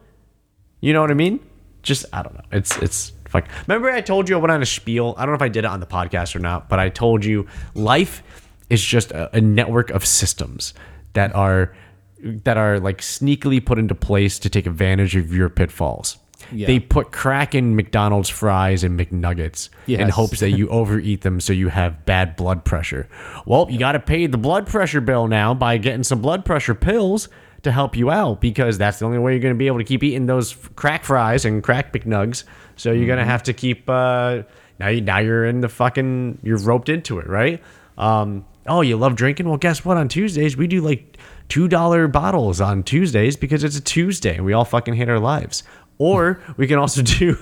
You know what I mean? Just I don't know. It's it's fuck. Remember I told you I went on a spiel. I don't know if I did it on the podcast or not, but I told you life is just a, a network of systems that are that are like sneakily put into place to take advantage of your pitfalls. Yeah. They put crack in McDonald's fries and McNuggets in hopes that you overeat them so you have bad blood pressure. Well, you got to pay the blood pressure bill now by getting some blood pressure pills to help you out because that's the only way you're going to be able to keep eating those crack fries and crack McNugs. So you're going to have to keep uh now you now you're in the fucking you're roped into it, right? Um oh, you love drinking? Well, guess what? On Tuesdays we do like $2 bottles on Tuesdays because it's a Tuesday and we all fucking hate our lives. Or we can also do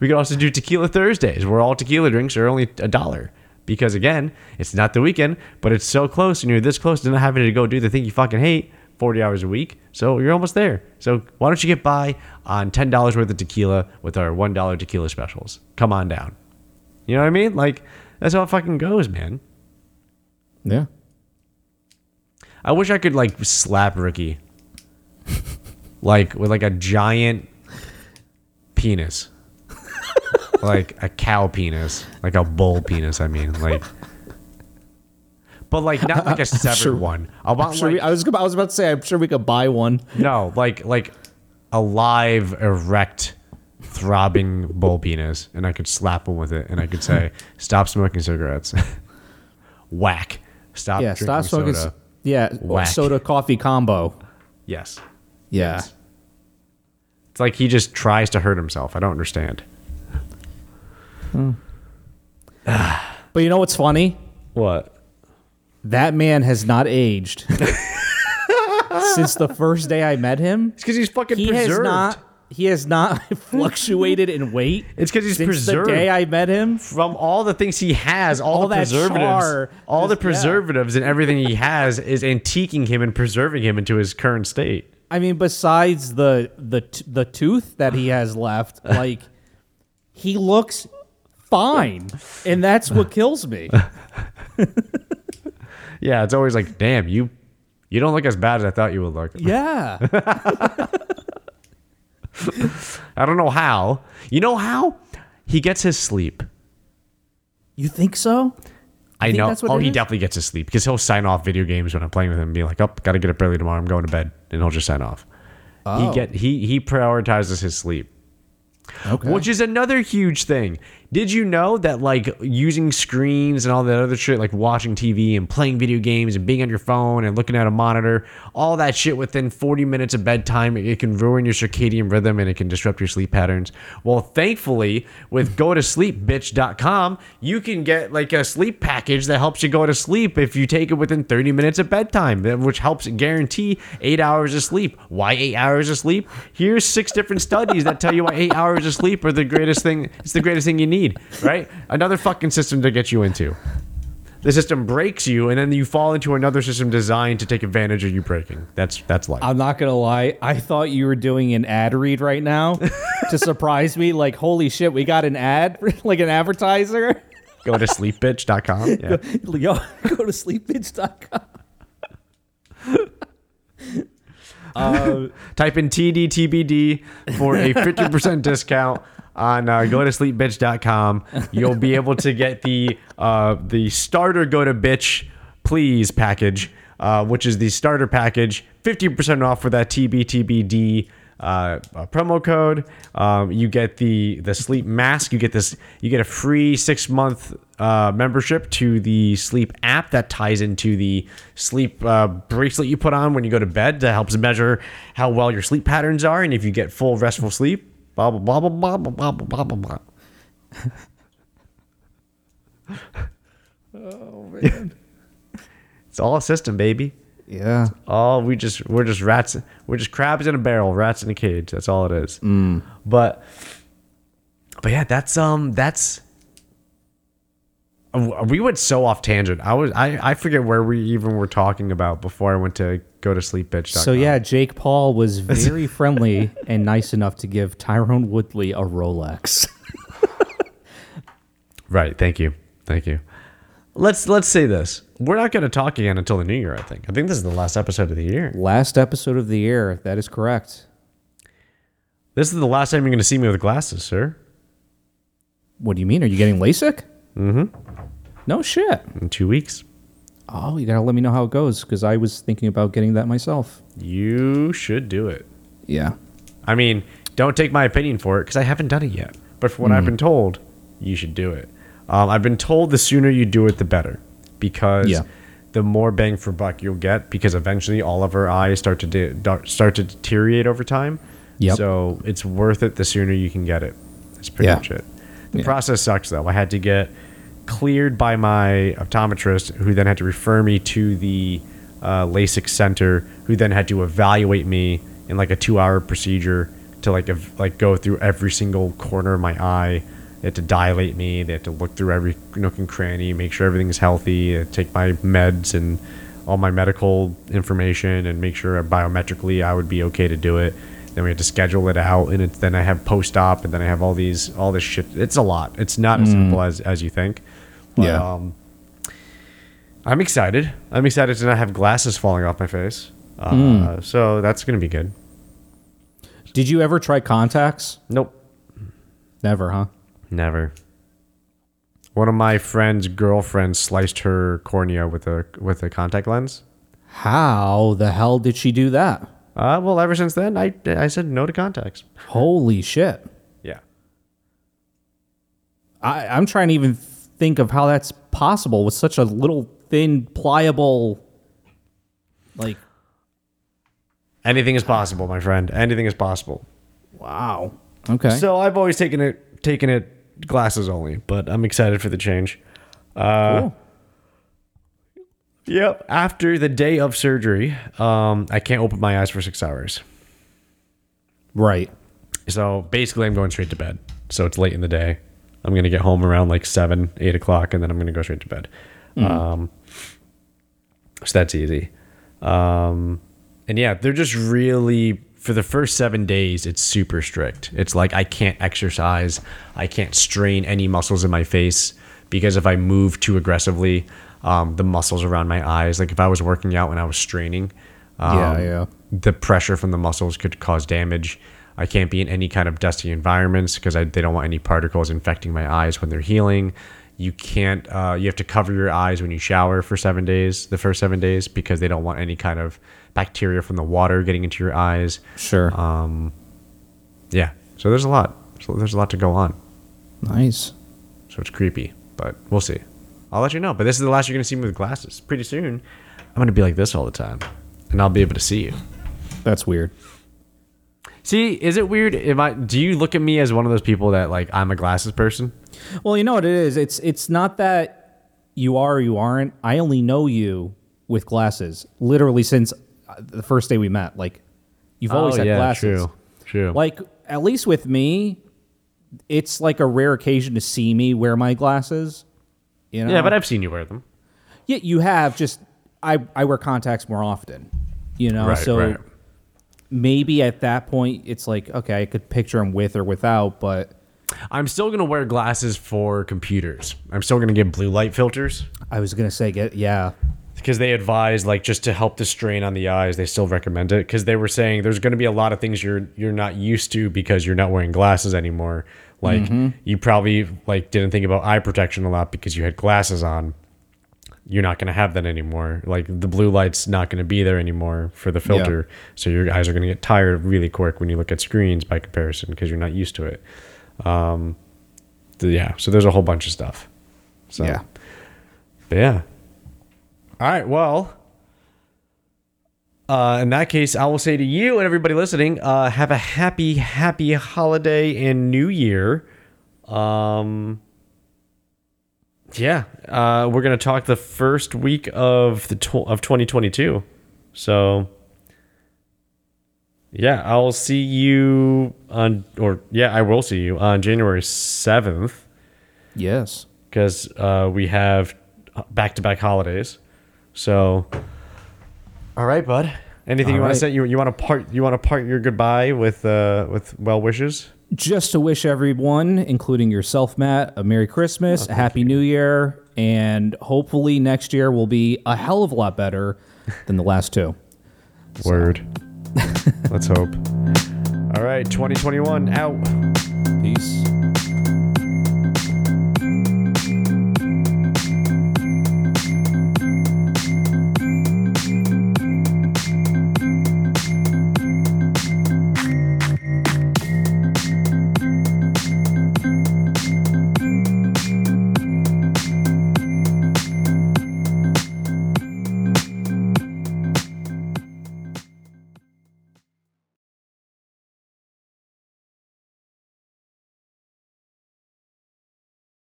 we can also do tequila Thursdays, where all tequila drinks are only a dollar. Because again, it's not the weekend, but it's so close, and you're this close to not having to go do the thing you fucking hate 40 hours a week. So you're almost there. So why don't you get by on $10 worth of tequila with our $1 tequila specials? Come on down. You know what I mean? Like, that's how it fucking goes, man. yeah. I wish I could like slap Ricky, like with like a giant penis, like a cow penis, like a bull penis. I mean, like, but like not like a severed sure- one. I want Sure like we- I was I was about to say I'm sure we could buy one. no, like like a live, erect, throbbing bull penis, and I could slap him with it, and I could say, "Stop smoking cigarettes." Whack. Stop. Yeah, stop smoking. soda. s- Yeah, Whack. soda coffee combo. Yes. Yeah. Yes. It's like he just tries to hurt himself. I don't understand. Hmm. But you know what's funny? What? That man has not aged since the first day I met him. It's because he's fucking He preserved. has not. He has not fluctuated in weight. It's because he's since preserved. the day I met him. From all the things he has, all, All the that preservatives, char, all the just- yeah. preservatives and everything he has is antiquing him and preserving him into his current state. I mean, besides the the t- the tooth that he has left, like he looks fine, and that's what kills me. Yeah, it's always like, damn, you, you don't look as bad as I thought you would look. Yeah. I don't know how. You know how? He gets his sleep. You think so? I think know. that's what oh, it he is? definitely gets his sleep because he'll sign off video games when I'm playing with him and be like, "Oh, got to get up early tomorrow. I'm going to bed," and he'll just sign off. Oh. He get he he prioritizes his sleep, Okay. which is another huge thing. Did you know that like using screens and all that other shit, like watching TV and playing video games and being on your phone and looking at a monitor, all that shit within 40 minutes of bedtime, it, can ruin your circadian rhythm and it can disrupt your sleep patterns. Well, thankfully, with go to you can get like a sleep package that helps you go to sleep if you take it within 30 minutes of bedtime, which helps guarantee eight hours of sleep. Why eight hours of sleep? Here's six different studies that tell you why eight hours of sleep are the greatest thing. It's the greatest thing you need, right? Another fucking system to get you into. The system breaks you, and then you fall into another system designed to take advantage of you breaking. That's that's life. I'm not gonna lie. I thought you were doing an ad read right now to surprise me. Like, holy shit, we got an ad, like an advertiser. Go to sleepbitch.com. Yeah. Yo, go to sleepbitch.com. Uh, Type in TDTBD for a 50% discount on uh, go to sleepbitch.com. You'll be able to get the uh, the starter go to bitch please package, uh, which is the starter package, 50% off for that TBTBD uh, uh, promo code. Um, you get the the sleep mask. You get this. You get a free six month uh, membership to the sleep app that ties into the sleep uh, bracelet you put on when you go to bed. That helps measure how well your sleep patterns are and if you get full restful sleep. Blah blah blah blah blah blah blah blah blah blah. It's all a system, baby. yeah. Oh, we just we're just rats. We're just crabs in a barrel, rats in a cage. That's all it is. But but yeah, that's um that's we went so off tangent. I was I I forget where we even were talking about before I went to go to sleep bitch. So yeah, Jake Paul was very friendly and nice enough to give Tyron Woodley a Rolex. Right. Thank you. Thank you. Let's let's say this. We're not going to talk again until the new year. I think. I think this is the last episode of the year. Last episode of the year. That is correct. This is the last time you're going to see me with glasses, sir. What do you mean? Are you getting LASIK? Mm-hmm. No shit. In two weeks. Oh, you gotta let me know how it goes because I was thinking about getting that myself. You should do it. Yeah. I mean, don't take my opinion for it because I haven't done it yet. But from what I've been told, you should do it. Um, I've been told the sooner you do it, the better, because Yeah. the more bang for buck you'll get. Because eventually, all of our eyes start to de- start to deteriorate over time. Yep. So it's worth it the sooner you can get it. That's pretty Yeah. much it. The Yeah. process sucks though. I had to get cleared by my optometrist, who then had to refer me to the uh, LASIK center, who then had to evaluate me in like a two-hour procedure to like ev- like go through every single corner of my eye. They had to dilate me. They had to look through every nook and cranny, make sure everything's healthy, uh, take my meds and all my medical information, and make sure biometrically I would be okay to do it. Then we had to schedule it out, and then I have post-op, and then I have all these all this shit. It's a lot. It's not as simple as as you think. But, Yeah. Um, I'm excited. I'm excited to not have glasses falling off my face. Uh, So that's gonna be good. Did you ever try contacts? Nope. Never, huh? Never. One of my friend's girlfriends sliced her cornea with a with a contact lens. How the hell did she do that? Uh, well, ever since then, I I said no to contacts. Holy shit. Yeah. I, I'm trying to even think of how that's possible with such a little thin, pliable, like, Anything is possible, my friend. Anything is possible. wow. Okay. So I've always taken it taken it glasses only, but I'm excited for the change. Uh, cool. Yep. After the day of surgery, um, I can't open my eyes for six hours. Right. So basically, I'm going straight to bed. So it's late in the day. I'm gonna get home around like seven, eight o'clock, and then I'm gonna go straight to bed. Um, so that's easy. Um, and yeah, they're just really for the first seven days. It's super strict. It's like I can't exercise. I can't strain any muscles in my face because if I move too aggressively, um, the muscles around my eyes, like if I was working out and I was straining, um, Yeah, yeah. the pressure from the muscles could cause damage. I can't be in any kind of dusty environments because they don't want any particles infecting my eyes when they're healing. You can't. Uh, you have to cover your eyes when you shower for seven days, the first seven days, because they don't want any kind of bacteria from the water getting into your eyes. Sure. Yeah. So there's a lot. So there's a lot to go on. nice. So it's creepy, but we'll see. I'll let you know. But this is the last you're gonna see me with glasses. Pretty soon, I'm gonna be like this all the time, and I'll be able to see you. That's weird. See, is it weird? Am I? Do you look at me as one of those people that like I'm a glasses person? Well, you know what it is. It's it's not that you are or you aren't. I only know you with glasses. Literally since uh, the first day we met. Like you've always had glasses. Oh, true, true. Like at least with me, it's like a rare occasion to see me wear my glasses. You know? yeah, but I've seen you wear them. yeah, you have just I I wear contacts more often. You know, Right, so right. Maybe at that point it's like okay, I could picture him with or without, but I'm still gonna wear glasses for computers. I'm still gonna get blue light filters. I was gonna say get yeah. because they advise like just to help the strain on the eyes they still recommend it because they were saying there's going to be a lot of things you're you're not used to because you're not wearing glasses anymore like mm-hmm. you probably like didn't think about eye protection a lot because you had glasses on you're not going to have that anymore like the blue light's not going to be there anymore for the filter so your eyes are going to get tired really quick when you look at screens by comparison because you're not used to it um yeah so there's a whole bunch of stuff so Yeah. yeah. All right. Well, uh, in that case, I will say to you and everybody listening, uh, have a happy, happy holiday and New Year. Um, yeah, uh, we're gonna talk the first week of the tw- of 2022. So, yeah, I'll see you on, or yeah, I will see you on January 7th Yes. because uh, we have back to back holidays. So, all right, bud. Anything you All want to say? You, you want to part? You want to part your goodbye with uh, with well wishes? Just to wish everyone, including yourself, Matt, a Merry Christmas, oh, a Happy New Year, and hopefully next year will be a hell of a lot better than the last two. Word. Let's hope. All right, 2021 out. Peace.